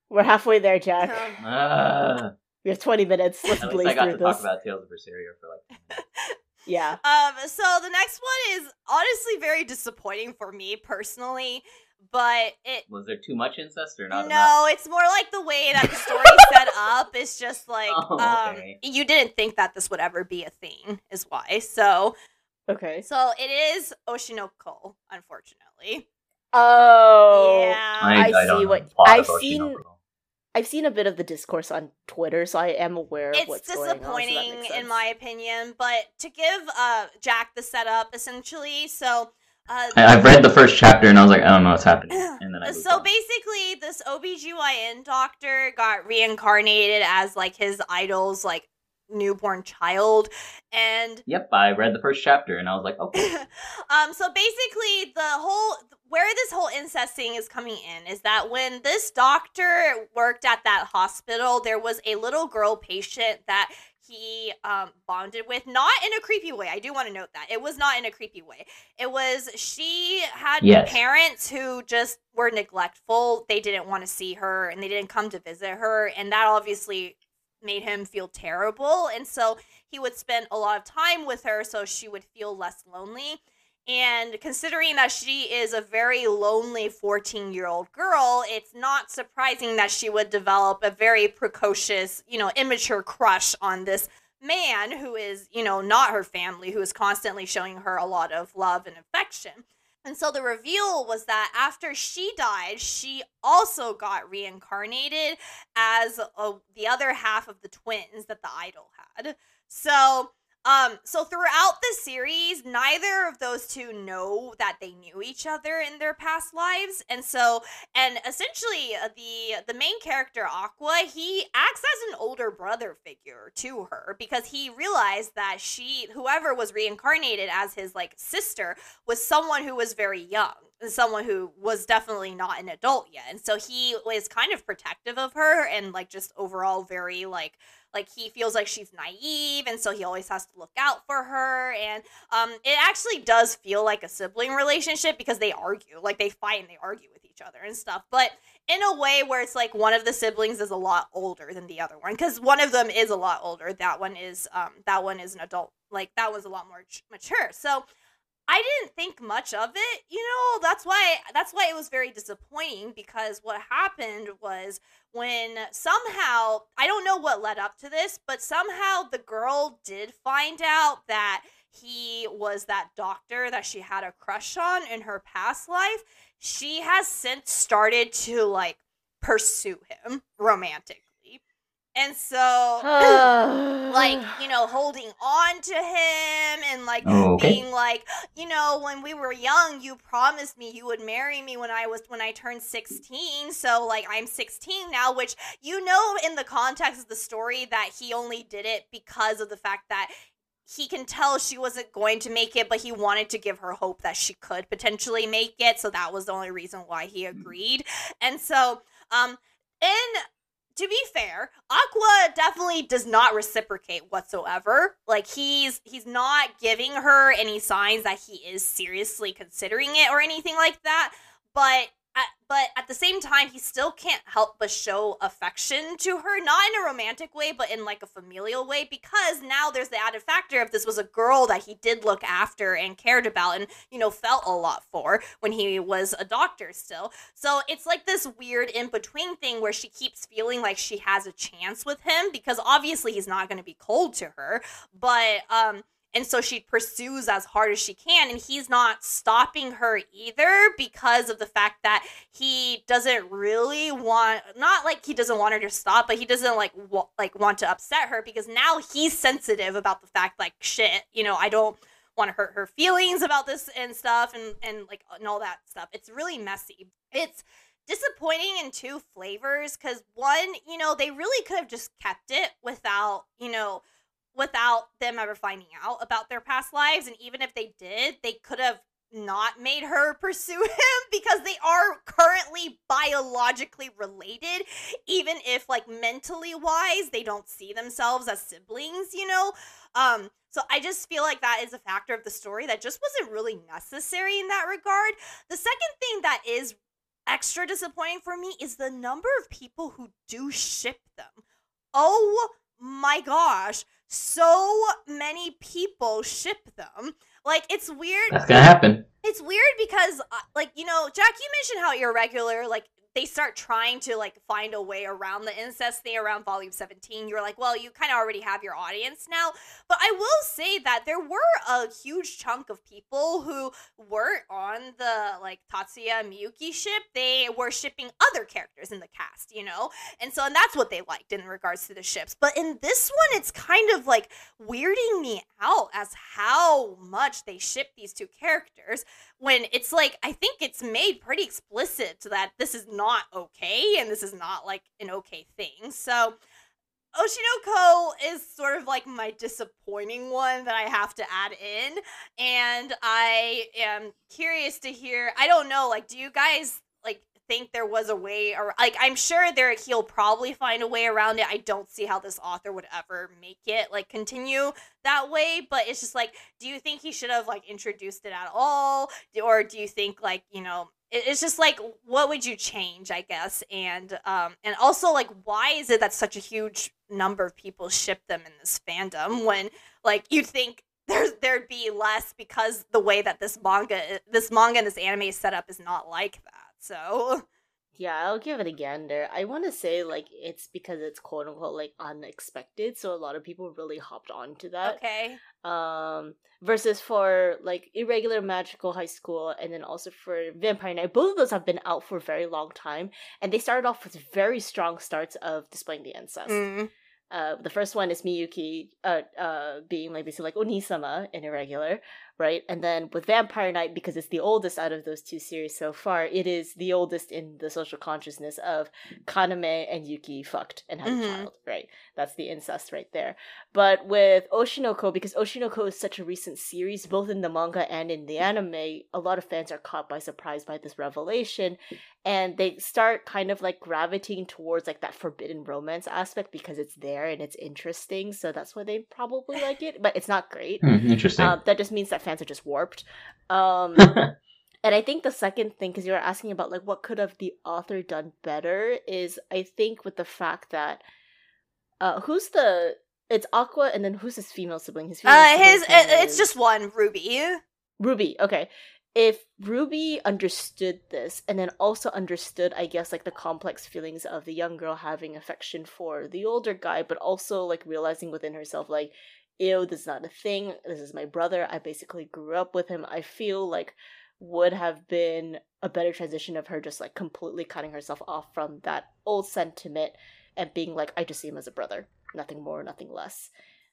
We're halfway there, Jack. um, Ah, We have twenty minutes. Let's at least I got through to this. talk about Tales of Berseria for like Yeah. Um, so the next one is honestly very disappointing for me personally, but it Was there too much incest or not enough? no, it's more like the way that the story set up. It's just like Oh, um, okay. you didn't think that this would ever be a thing, is why. So, Okay. so it is Oshinoko, unfortunately. Oh. yeah. I I, see what- I've seen- Oshinoko. I've seen a bit of the discourse on Twitter, so I am aware of it's what's going on. so disappointing in my opinion, but to give uh Jack the setup essentially, so uh I, I've read the first chapter and I was like, I don't know what's happening. And then I so on. basically this OBGYN doctor got reincarnated as like his idol's like newborn child and Yep, I read the first chapter and I was like, okay. um so basically the whole where this whole incest thing is coming in is that when this doctor worked at that hospital there was a little girl patient that he um, bonded with not in a creepy way i do want to note that it was not in a creepy way it was she had Yes. parents who just were neglectful they didn't want to see her and they didn't come to visit her and that obviously made him feel terrible and so he would spend a lot of time with her so she would feel less lonely and considering that she is a very lonely 14 year old girl, it's not surprising that she would develop a very precocious, you know, immature crush on this man who is, you know, not her family, who is constantly showing her a lot of love and affection. And so the reveal was that after she died, she also got reincarnated as uh the other half of the twins that the idol had. So um, so throughout the series, neither of those two know that they knew each other in their past lives, and so and essentially uh, the the main character Aqua, he acts as an older brother figure to her because he realized that she, whoever was reincarnated as his like sister, was someone who was very young, someone who was definitely not an adult yet, and so he was kind of protective of her and like just overall very like like he feels like she's naive and so he always has to look out for her and um it actually does feel like a sibling relationship because they argue like they fight and they argue with each other and stuff but in a way where it's like one of the siblings is a lot older than the other one because one of them is a lot older that one is um that one is an adult like that one's a lot more mature so I didn't think much of it, you know. That's why that's why it was very disappointing because what happened was when somehow I don't know what led up to this, but somehow the girl did find out that he was that doctor that she had a crush on in her past life. She has since started to like pursue him romantically. And so like you know holding on to him and like Oh, okay. being like you know when we were young you promised me you would marry me when i was when i turned 16 so like i'm 16 now which you know in the context of the story that he only did it because of the fact that he can tell she wasn't going to make it, but he wanted to give her hope that she could potentially make it. So that was the only reason why he Mm. agreed. And so, um, and to be fair, Aqua definitely does not reciprocate whatsoever. Like he's he's not giving her any signs that he is seriously considering it or anything like that. But at, but at the same time, he still can't help but show affection to her, not in a romantic way, but in like a familial way, because now there's the added factor of this was a girl that he did look after and cared about and, you know, felt a lot for when he was a doctor still. So it's like this weird in between thing where she keeps feeling like she has a chance with him because obviously he's not going to be cold to her, but, um, and so she pursues as hard as she can and he's not stopping her either because of the fact that he doesn't really want not like he doesn't want her to stop but he doesn't like wa- like want to upset her because now he's sensitive about the fact like shit you know I don't want to hurt her feelings about this and stuff and and like and all that stuff. It's really messy. It's disappointing in two flavors because one you know they really could have just kept it without you know without them ever finding out about their past lives. And even if they did, they could have not made her pursue him because they are currently biologically related, even if, like, mentally wise, they don't see themselves as siblings, you know? Um, so I just feel like that is a factor of the story that just wasn't really necessary in that regard. The second thing that is extra disappointing for me is the number of people who do ship them. Oh my gosh, so many people ship them. Like it's weird. That's gonna happen. It's weird because uh, like you know, Jack, you mentioned how irregular like they start trying to like find a way around the incest thing around volume 17 you're like well you kind of already have your audience now. But i will say that there were a huge chunk of people who weren't on the like tatsuya miyuki ship. They were shipping other characters in the cast you know? And so and that's what they liked in regards to the ships. But in this one it's kind of like weirding me out as how much they ship these two characters when it's like I think it's made pretty explicit that this is not okay and this is not like an okay thing. So Oshinoko is sort of like my disappointing one that I have to add in and I am curious to hear I don't know like do you guys like think there was a way or like I'm sure there he'll probably find a way around it. I don't see how this author would ever make it like continue that way, but it's just like do you think he should have like introduced it at all or do you think like, you know, it's just like what would you change, I guess? And um and also like why is it that such a huge number of people ship them in this fandom when like you'd think there's there'd be less because the way that this manga this manga and this anime is set up is not like that. So Yeah, I'll give it a gander. I want to say like it's because it's quote unquote like unexpected, so a lot of people really hopped onto that. okay. Um, versus for like irregular magical high school, and then also for Vampire Knight, both of those have been out for a very long time, and they started off with very strong starts of displaying the incest. Mm. Uh, the first one is Miyuki, uh, uh, being like basically like Onisama in irregular, right? And then with Vampire Knight, because it's the oldest out of those two series so far, it is the oldest in the social consciousness of Kaname and Yuki fucked and had Mhm. a child, right? That's the incest right there. But with Oshinoko, because Oshinoko is such a recent series, both in the manga and in the anime, a lot of fans are caught by surprise by this revelation, and they start kind of like gravitating towards like that forbidden romance aspect because it's there and it's interesting. So that's why they probably like it, but it's not great. Hmm, interesting. Um, that just means that fans are just warped. Um, and I think the second thing, because you were asking about like what could have the author done better, is I think with the fact that uh, who's the it's Aqua, and then who's his female sibling? His female Uh sibling's his it, it's just one Ruby. Ruby. Okay. If Ruby understood this and then also understood, I guess, like the complex feelings of the young girl having affection for the older guy, but also like realizing within herself, like, ew, this is not a thing. This is my brother. I basically grew up with him. I feel like would have been a better transition of her just like completely cutting herself off from that old sentiment and being like, I just see him as a brother. Nothing more, nothing less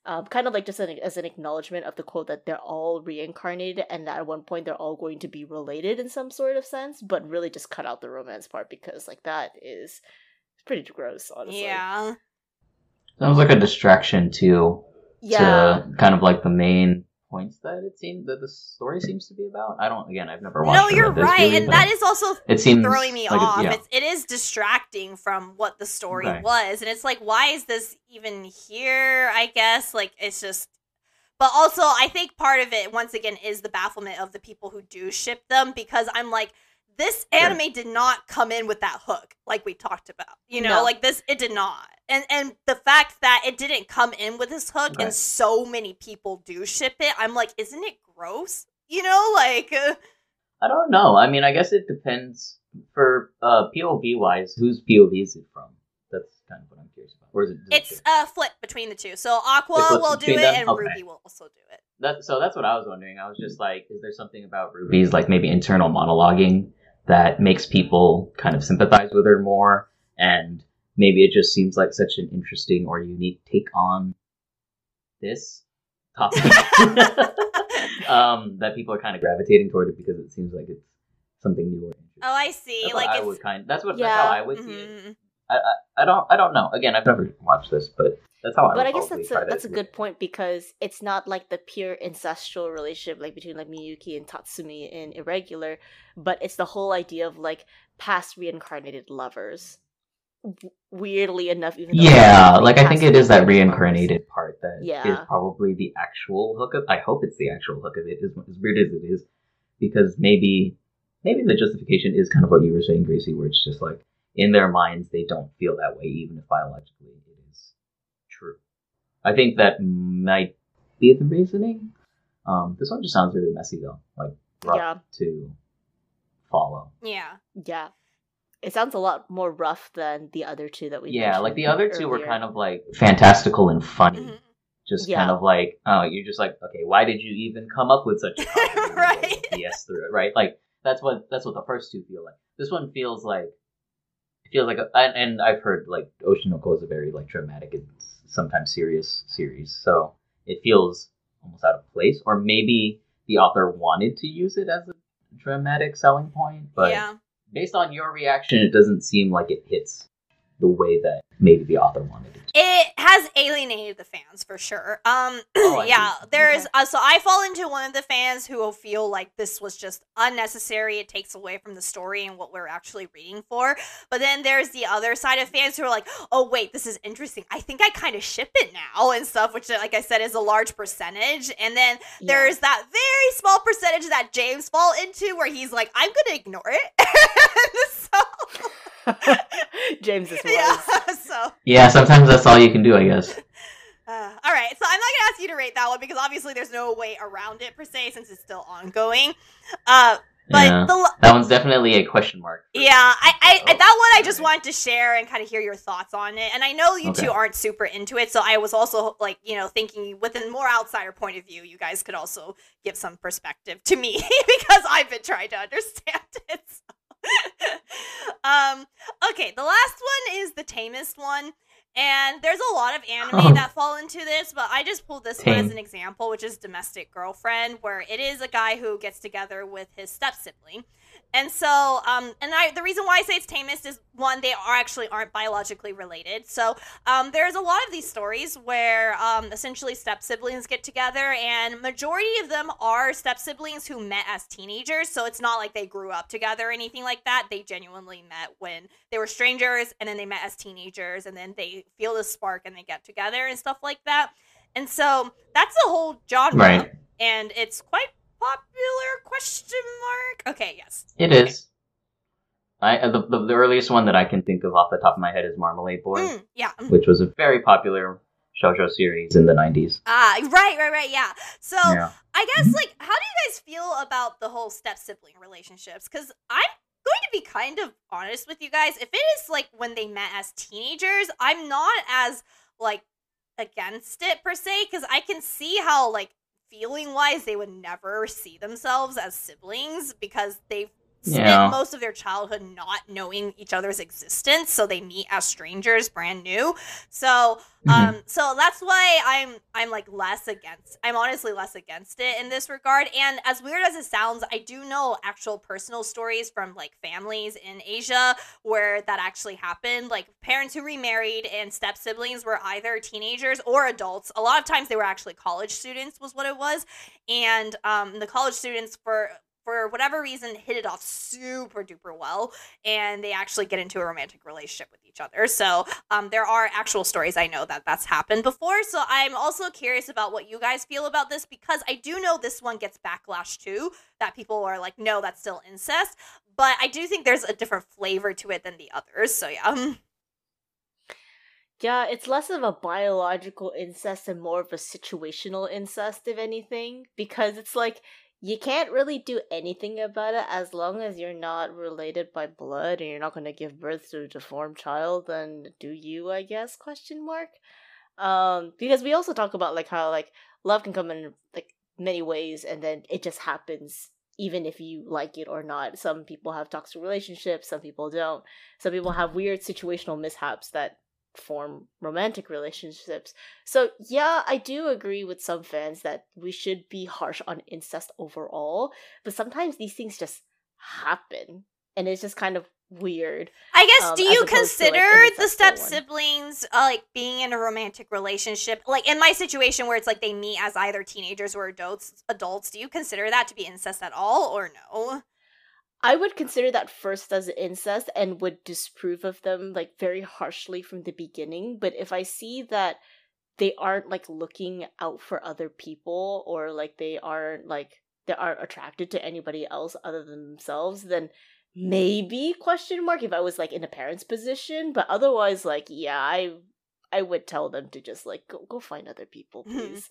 um, kind of like just an, as an acknowledgement of the quote that they're all reincarnated and that at one point they're all going to be related in some sort of sense, but really just cut out the romance part because like that is pretty gross, honestly. Yeah. Sounds like a distraction too. Yeah. to kind of like the main points that it seems that the story seems to be about. I don't. Again, I've never watched. No, you're right, really, and that is also it seems throwing me like it- off. yeah. It's, it is distracting from what the story Okay. was, and it's like, why is this even here? I guess like it's just. But also, I think part of it, once again, is the bafflement of the people who do ship them because I'm like, this anime did not come in with that hook, like we talked about. You know, No. like this, it did not. And and the fact that it didn't come in with this hook, and so many people do ship it, I'm like, isn't it gross? You know, like. Uh, I don't know. I mean, I guess it depends. For uh, POV wise, whose POV is it from? That's kind of what I'm curious about. Or is it? It's a flip between the two. So Aqua will do it, them? and Okay. Ruby will also do it. That, so that's what I was wondering. I was just like, is there something about Ruby's like maybe internal monologuing that makes people kind of sympathize with her more, and maybe it just seems like such an interesting or unique take on this topic um, that people are kind of gravitating toward it because it seems like it's something new or interesting. Oh, I see. That's like what I would kind. That's what. Yeah. That's how I would see it. mhm. I, I, I don't. I don't know. Again, I've never watched this, but that's how I. but I guess that's a that's a good point because it's not like the pure incestual relationship like between like Miyuki and Tatsumi in Irregular, but it's the whole idea of like past reincarnated lovers. Weirdly enough, even though Yeah, like I think it is that reincarnated lovers. part that is Yeah. probably the actual hook of. I hope it's the actual hook of it. As, as weird as it is, because maybe maybe the justification is kind of what you were saying, Gracie, where it's just like in their minds they don't feel that way, even if biologically is. I think that might be the reasoning. Um, this one just sounds really messy though, like rough Yeah. to follow. Yeah. Yeah, it sounds a lot more rough than the other two that we. Yeah, like the mentioned other two were kind of like fantastical and funny. Mm-hmm. Just Yeah. kind of like, oh, you're just like, okay, why did you even come up with such a Right. to BS through it, right? Like that's what that's what the first two feel like. This one feels like it feels like, a, and, and I've heard like Oshinoko is a very like dramatic and sometimes serious series, so it feels almost out of place, or maybe the author wanted to use it as a dramatic selling point, but yeah. based on your reaction, it doesn't seem like it hits the way that maybe the author wanted it to. It has alienated the fans for sure. Um, Oh, yeah, there's Okay. uh, so I fall into one of the fans who will feel like this was just unnecessary. It takes away from the story and what we're actually reading for. But then there's the other side of fans who are like, oh wait, this is interesting. I think I kind of ship it now and stuff, which like I said is a large percentage. And then Yeah. there's that very small percentage that James fall into where he's like, I'm gonna ignore it. so James is wise. yeah, so. Yeah, sometimes that's all you can do, I guess. Uh, all right, so I'm not gonna ask you to rate that one because obviously there's no way around it per se since it's still ongoing. Uh, but yeah. the l- That one's definitely a question mark. yeah, I, I Oh, that one I just alright. wanted to share and kind of hear your thoughts on it. And I know you Okay. two aren't super into it, so I was also like, you know, thinking with a more outsider point of view, you guys could also give some perspective to me because I've been trying to understand it. so. um, okay, the last one is the tamest one. And there's a lot of anime Oh. that fall into this, but I just pulled this one as an example, which is Domestic Girlfriend, where it is a guy who gets together with his step sibling. And so, um, and I, the reason why I say it's tamest is one, they are actually aren't biologically related. So, um, there's a lot of these stories where, um, essentially step siblings get together, and majority of them are step siblings who met as teenagers. So it's not like they grew up together or anything like that. They genuinely met when they were strangers, and then they met as teenagers, and then they feel the spark and they get together and stuff like that. And so that's a whole genre, Right. and it's quite popular? Question mark. Okay, yes. It is. I uh, the, the the earliest one that I can think of off the top of my head is Marmalade Boy, Mm, yeah. mm. which was a very popular shoujo series in the '90s. Ah, right, right, right. Yeah. So Yeah. I guess like, how do you guys feel about the whole step sibling relationships? Because I'm going to be kind of honest with you guys. If it is like when they met as teenagers, I'm not as like against it per se because I can see how like feeling wise they would never see themselves as siblings because they spent Yeah. most of their childhood not knowing each other's existence, so they meet as strangers, brand new. So, Mhm. um, so that's why I'm I'm like less against. I'm honestly less against it in this regard. And as weird as it sounds, I do know actual personal stories from like families in Asia where that actually happened. Like parents who remarried and step siblings were either teenagers or adults. A lot of times they were actually college students, was what it was. And um, the college students for for whatever reason hit it off super duper well and they actually get into a romantic relationship with each other. So um, there are actual stories i know that that's happened before. So i'm also curious about what you guys feel about this because i do know this one gets backlash too that people are like no that's still incest. But i do think there's a different flavor to it than the others so yeah. Yeah, it's less of a biological incest and more of a situational incest, if anything, because it's like you can't really do anything about it as long as you're not related by blood and you're not going to give birth to a deformed child. Then do you? I guess question mark. Um, because we also talk about like how like love can come in like many ways, and then it just happens even if you like it or not. Some people have toxic relationships, some people don't. Some people have weird situational mishaps that form romantic relationships. So, yeah, I do agree with some fans that we should be harsh on incest overall, but sometimes these things just happen and it's just kind of weird. I guess Um, do you opposed to, like, consider the step siblings uh, like being in a romantic relationship? Like in my situation where it's like they meet as either teenagers or adults, adults, do you consider that to be incest at all or no? I would consider that first as incest and would disprove of them like very harshly from the beginning. But if I see that they aren't like looking out for other people or like they aren't like they aren't attracted to anybody else other than themselves, then maybe question mark if I was like in a parent's position. But otherwise, like yeah, I I would tell them to just like go go find other people, please.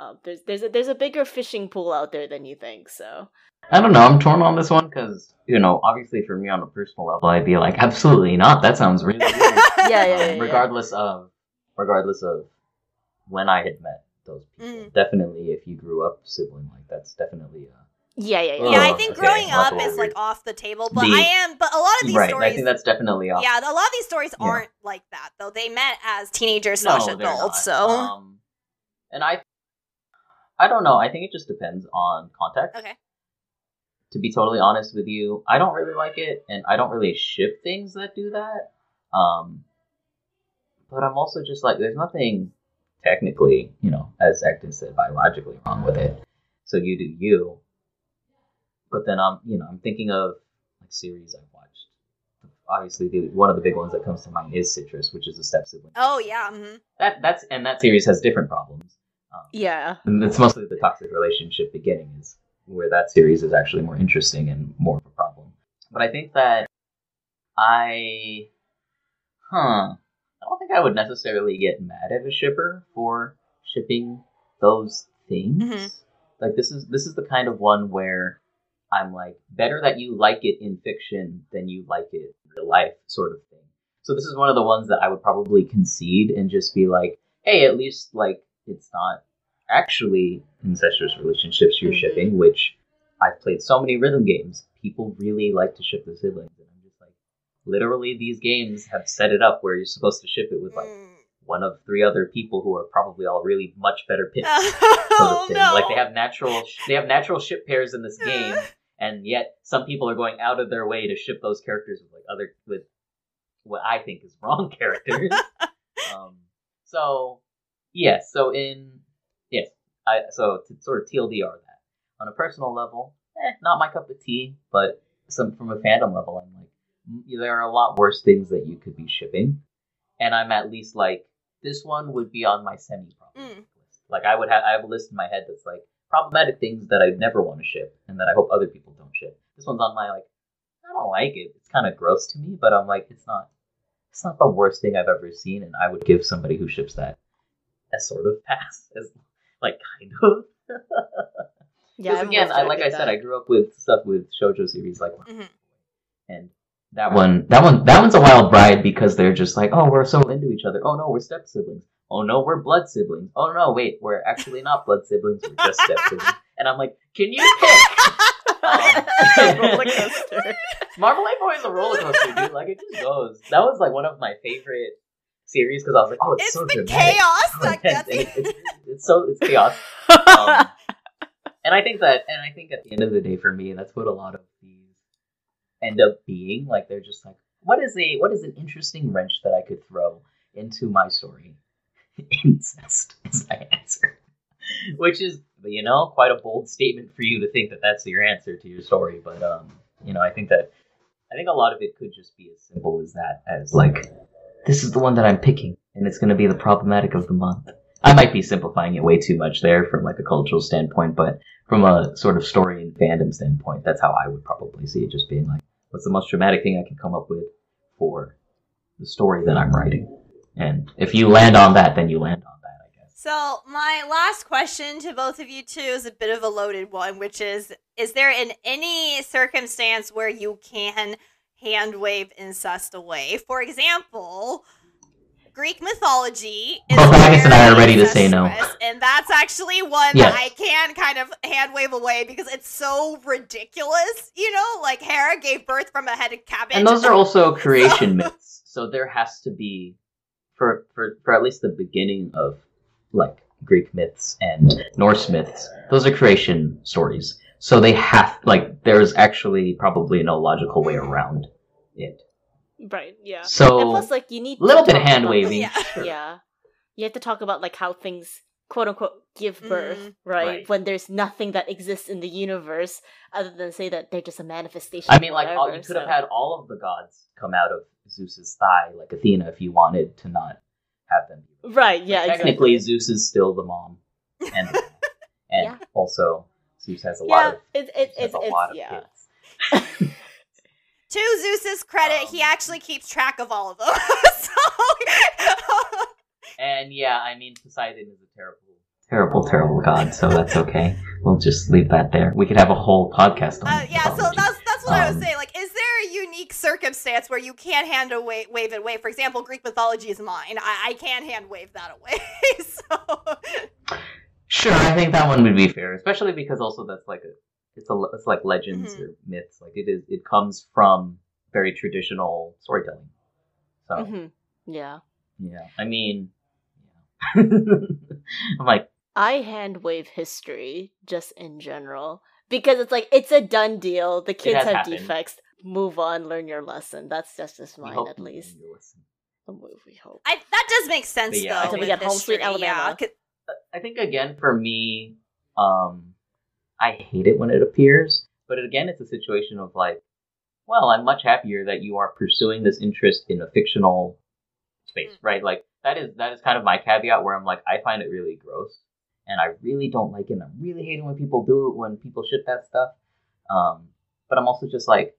Um, there's there's a there's a bigger fishing pool out there than you think. So I don't know. I'm torn on this one because you know, obviously, for me on a personal level, I'd be like, absolutely not. That sounds really weird. yeah, yeah, yeah, Um, yeah. regardless of, regardless of when I had met those people. Mm. Definitely, if you grew up sibling, like that's definitely uh, Yeah, yeah, yeah. Oh, yeah, I think okay, growing up is like off the table, but The- I am. But a lot of these stories. right. stories, I think that's definitely off. yeah, a lot of these stories Yeah. aren't like that though. They met as teenagers slash they're adults, so um, and I, I don't know. I think it just depends on context. okay. to be totally honest with you, I don't really like it, and I don't really ship things that do that. Um, but I'm also just like, there's nothing technically, you know, as Acton said, biologically wrong with it. So you do you. But then I'm, you know, I'm thinking of like series I've watched. Obviously, the, one of the big ones that comes to mind is Citrus, which is a step sibling. Oh yeah. hmm That that's and that series has different problems. Um, Yeah. and it's mostly the toxic relationship beginning is where that series is actually more interesting and more of a problem. But I think that I, huh, I don't think I would necessarily get mad at a shipper for shipping those things. Mhm. Like this is this is the kind of one where I'm like better that you like it in fiction than you like it in real life, sort of thing. So this is one of the ones that I would probably concede and just be like, hey, at least like it's not actually incestuous relationships you're Mhm. shipping, which I've played so many rhythm games. People really like to ship the siblings, and I'm just like, literally, these games have set it up where you're supposed to ship it with like Mm. one of three other people who are probably all really much better pitched. Sort oh of no! Like they have natural, they have natural ship pairs in this game, and yet some people are going out of their way to ship those characters with like other with what I think is wrong characters. um, so yes, so in yes, I so to sort of TLDR that on a personal level, eh, not my cup of tea, but some from a fandom level, I'm like mm, there are a lot worse things that you could be shipping, and I'm at least like this one would be on my semi problematic Mm. list. Like I would have I have a list in my head that's like problematic things that I'd never want to ship and that I hope other people don't ship. This one's on my like I don't like it. It's kind of gross to me, but I'm like it's not it's not the worst thing I've ever seen, and I would give somebody who ships that a sort of pass as like kind of. Yeah. Again, I, like I said, that. I grew up with stuff with shojo series like, Mhm. and that one, that one, that one's a wild ride because they're just like, oh, we're so into each other. Oh no, we're step siblings. Oh no, we're blood siblings. Oh no, wait, we're actually not blood siblings. We're just step siblings. And I'm like, can you pick? Um, roller coaster. Marvel Boy is a roller coaster, dude. Like it just goes. That was like one of my favorite series because I was like, oh, it's, It's so the dramatic. chaos so that intense, gets it- it's, it's so it's chaos. Um, and I think that, and I think at the end of the day, for me, that's what a lot of these end up being. Like they're just like, what is a what is an interesting wrench that I could throw into my story? Incest is my answer, which is you know quite a bold statement for you to think that that's your answer to your story. But um, you know, I think that I think a lot of it could just be as simple as that, as like this is the one that I'm picking, and it's going to be the problematic of the month. I might be simplifying it way too much there from like a cultural standpoint, but from a sort of story and fandom standpoint, that's how I would probably see it. Just being like, what's the most dramatic thing I can come up with for the story that I'm writing? And if you land on that, then you land on that, I guess. So my last question to both of you two is a bit of a loaded one, which is: Is there in any circumstance where you can hand wave incest away? For example, Greek mythology is Both Magus and I are ready to say no. and that's actually one Yes. that I can kind of hand wave away because it's so ridiculous. You know, like Hera gave birth from a head of cabbage, And those are also creation myths, so there has to be, for for for at least the beginning of like Greek myths and Norse myths, those are creation stories. So they have like there's actually probably no logical way around it. right, yeah. So and plus, like, you need a little bit of hand waving. Yeah. sure. Yeah. You have to talk about like how things quote unquote give birth, Mhm. right? Right. When there's nothing that exists in the universe other than say that they're just a manifestation. I mean, like all, you could have had all of the gods come out of Zeus's thigh, like Athena, if you wanted to not have them. Right, yeah, But technically, exactly. Zeus is still the mom, and and Yeah. also Zeus has a Yeah, lot of it's it's it's, a it's of yeah. To Zeus's credit, he Um, actually keeps track of all of them. so, And yeah, I mean, Poseidon is a terrible, terrible, terrible god. So that's okay. we'll just leave that there. We could have a whole podcast on uh, yeah. So that's that's what I was Um, saying. Like, is there a unique circumstance where you can't hand away wave it away? For example, Greek mythology is mine. I, I can hand wave that away. so, Sure, I think that one would be fair, especially because also that's like a it's a it's like legends Mhm. or myths. Like it is, it comes from very traditional storytelling. So Mhm. Yeah. yeah, I mean, yeah. I'm like, I hand wave history just in general because it's like it's a done deal. The kids have happened. defects. Move on, learn your lesson. That's just just we mine at least. learn your lesson. A move, we hope. I, that does make sense yeah, though. I think with we got Home Sweet history, Yeah, Alabama. 'cause- I think again for me, um, I hate it when it appears, but again, it's a situation of like, well, I'm much happier that you are pursuing this interest in a fictional space, right? Like that is that is kind of my caveat where I'm like, I find it really gross, and I really don't like it. and I'm really hating when people do it when people ship that stuff. Um, but I'm also just like,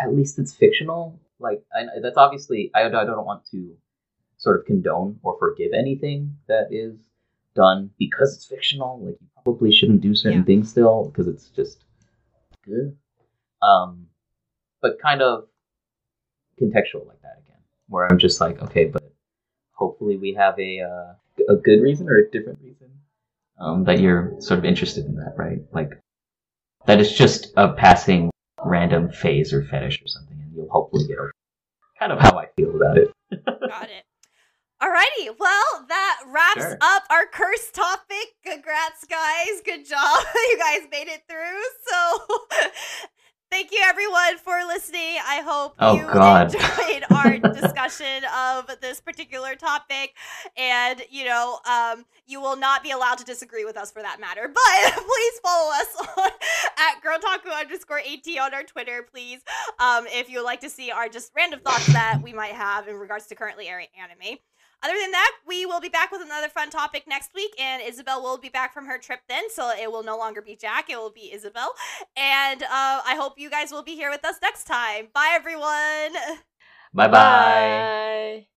at least it's fictional. Like, and that's obviously I, I don't want to sort of condone or forgive anything that is done because it's fictional. Like you probably shouldn't do certain Yeah. things still because it's just good. Um, but kind of contextual like that again, where I'm just like, okay, but hopefully we have a uh, a good reason or a different reason um, that you're sort of interested in that, right? Like that is just a passing random phase or fetish or something, and you'll hopefully get over. Kind of how I feel about it. Got it. Alrighty, well, that wraps Sure. up our curse topic. Congrats, guys. Good job. you guys made it through. So, thank you, everyone, for listening. I hope Oh, you God. enjoyed our discussion of this particular topic. And, you know, um, you will not be allowed to disagree with us for that matter. But please follow us on, at girltaku underscore at on our Twitter, please um, if you would like to see our just random thoughts that we might have in regards to currently airing anime. Other than that, we will be back with another fun topic next week, and Isabel will be back from her trip then, so it will no longer be Jack, it will be Isabel. And uh, I hope you guys will be here with us next time. Bye, everyone. Bye bye. Bye.